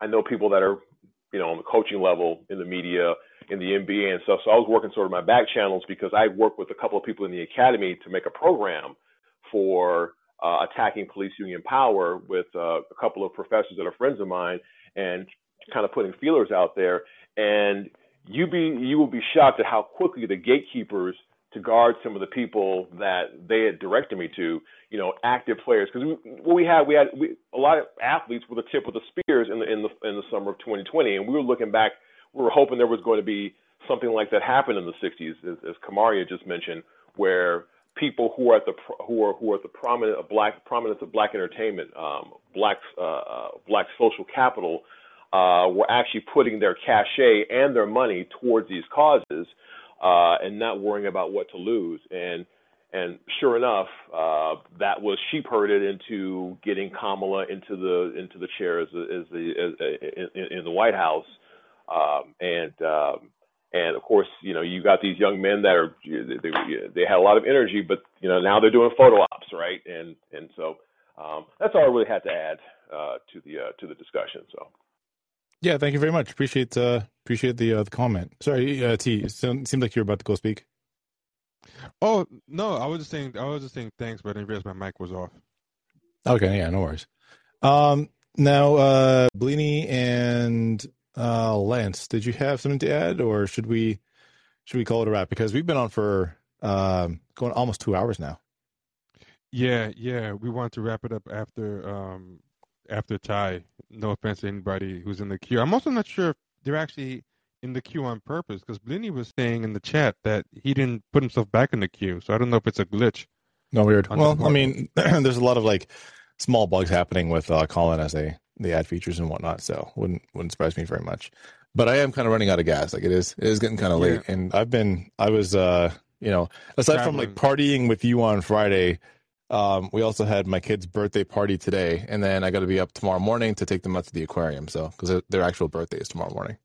I know people that are, you know, on the coaching level in the media, in the NBA and stuff. So I was working sort of my back channels because I worked with a couple of people in the academy to make a program for uh, attacking police union power with uh, a couple of professors that are friends of mine and kind of putting feelers out there. And you be you will be shocked at how quickly the gatekeepers to guard some of the people that they had directed me to, you know, active players. Because what we had, we had we, a lot of athletes with the tip of the spears in the in the in the summer of 2020, and we were looking back. We were hoping there was going to be something like that happen in the 60s, as, as Kamaria just mentioned, where people who are at the who are who are the prominent of black prominence of black entertainment, um, black uh, uh, black social capital, uh, were actually putting their cachet and their money towards these causes, uh, and not worrying about what to lose. And and sure enough, uh, that was sheep herded into getting Kamala into the into the chair as, as the as, in, in the White House, um, and um, and of course, you know, you got these young men that are they, they had a lot of energy, but you know now they're doing photo ops, right? And and so um, that's all I really had to add uh, to the uh, to the discussion. So. Yeah, thank you very much. Appreciate uh, appreciate the uh, the comment. Sorry, uh, T. It seemed like you're about to go speak. Oh no, I was just saying. I was just saying thanks, but I didn't realize my mic was off. Okay, yeah, no worries. Um, now, uh, Bleeny and uh, Lance, did you have something to add, or should we should we call it a wrap? Because we've been on for um, going almost two hours now. Yeah, yeah, we want to wrap it up after um, after Ty. No offense to anybody who's in the queue. I'm also not sure if they're actually in the queue on purpose because Blinny was saying in the chat that he didn't put himself back in the queue. So I don't know if it's a glitch. No weird. Well, I mean, *clears throat* there's a lot of like small bugs happening with uh, Callin as they the ad features and whatnot. So wouldn't wouldn't surprise me very much. But I am kind of running out of gas. Like it is it is getting kind of late, yeah. and I've been I was uh you know aside Traveling. from like partying with you on Friday. Um, we also had my kid's birthday party today, and then I got to be up tomorrow morning to take them out to the aquarium. So, because their actual birthday is tomorrow morning.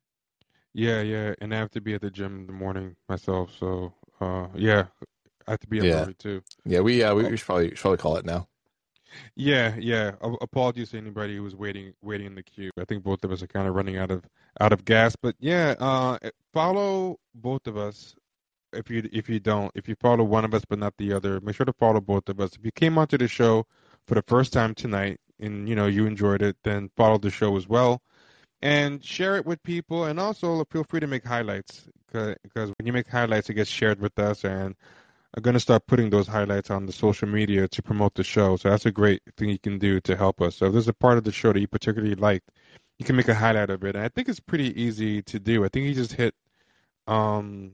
Yeah, yeah, and I have to be at the gym in the morning myself. So, uh, yeah, I have to be up Yeah. early too. Yeah, we uh, we, we should probably should probably call it now. Yeah, yeah. Apologies to anybody who was waiting waiting in the queue. I think both of us are kind of running out of out of gas. But yeah, uh, follow both of us. If you if you don't, if you follow one of us but not the other, make sure to follow both of us. If you came onto the show for the first time tonight and you know you enjoyed it, then follow the show as well, and share it with people. And also feel free to make highlights because when you make highlights, it gets shared with us and I'm going to start putting those highlights on the social media to promote the show. So that's a great thing you can do to help us. So if there's a part of the show that you particularly liked, you can make a highlight of it. And I think it's pretty easy to do. I think you just hit, um,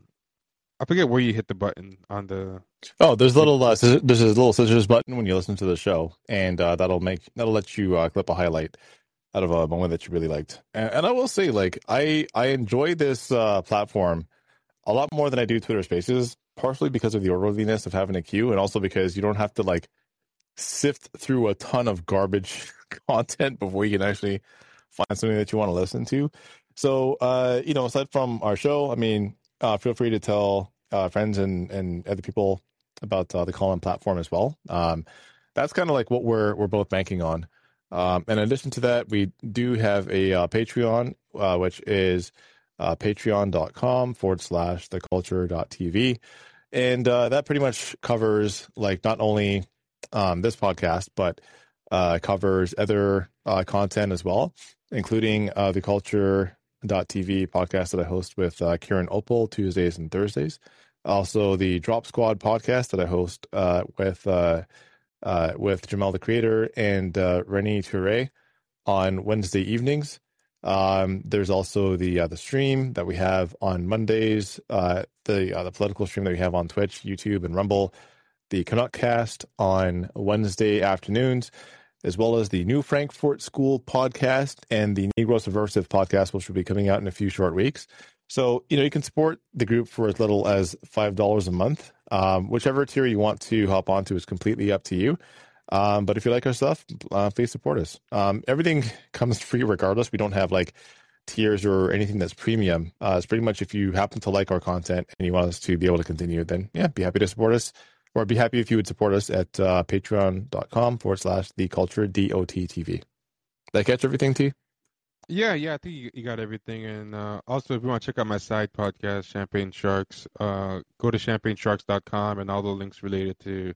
I forget where you hit the button on the. Oh, there's a little uh, there's a little scissors button when you listen to the show, and uh, that'll make that'll let you uh, clip a highlight out of a moment that you really liked. And, and I will say, like I I enjoy this uh, platform a lot more than I do Twitter Spaces, partially because of the orderliness of having a queue, and also because you don't have to like sift through a ton of garbage *laughs* content before you can actually find something that you want to listen to. So, uh, you know, aside from our show, I mean, uh, feel free to tell uh, friends and, and other people about uh, the Callin platform as well. Um, that's kind of like what we're we're both banking on. Um, in addition to that, we do have a uh, Patreon, uh, which is uh, patreon.com forward slash the culture.tv. And uh, that pretty much covers like not only um, this podcast, but uh, covers other uh, content as well, including uh, the culture.tv podcast that I host with uh, Kieran Opal Tuesdays and Thursdays. Also, the Drop Squad podcast that I host uh, with uh, uh, with Jamal the Creator and uh, Rennie Toure on Wednesday evenings. Um, there's also the uh, the stream that we have on Mondays, uh, the uh, the political stream that we have on Twitch, YouTube, and Rumble. The Canuck Cast on Wednesday afternoons, as well as the New Frankfurt School podcast and the Negro Subversive podcast, which will be coming out in a few short weeks. So you know you can support the group for as little as five dollars a month. Um, whichever tier you want to hop onto is completely up to you. Um, but if you like our stuff, uh, please support us. Um, everything *laughs* comes free regardless. We don't have like tiers or anything that's premium. Uh, it's pretty much if you happen to like our content and you want us to be able to continue, then yeah, be happy to support us. Or be happy if you would support us at uh, patreon.com forward slash the culture DOT Did I catch everything, T? Yeah, yeah, I think you, you got everything. And uh, also, if you want to check out my side podcast, Champagne Sharks, uh, go to champagnesharks.com and all the links related to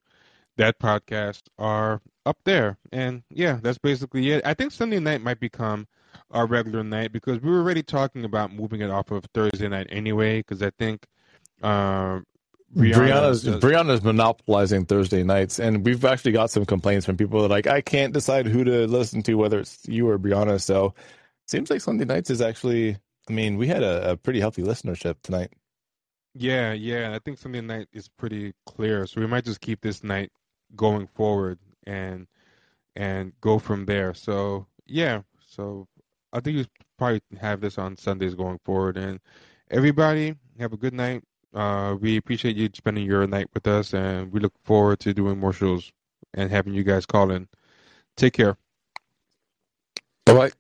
that podcast are up there. And yeah, that's basically it. I think Sunday night might become our regular night because we were already talking about moving it off of Thursday night anyway. Because I think uh, Brianna's does- Brianna's monopolizing Thursday nights, and we've actually got some complaints from people that are like, I can't decide who to listen to, whether it's you or Brianna. So, seems like Sunday nights is actually. I mean, we had a, a pretty healthy listenership tonight. Yeah, yeah. I think Sunday night is pretty clear, so we might just keep this night going forward and and go from there. So yeah, so I think you probably have this on Sundays going forward. And everybody have a good night. Uh, we appreciate you spending your night with us, and we look forward to doing more shows and having you guys call in. Take care. Bye bye.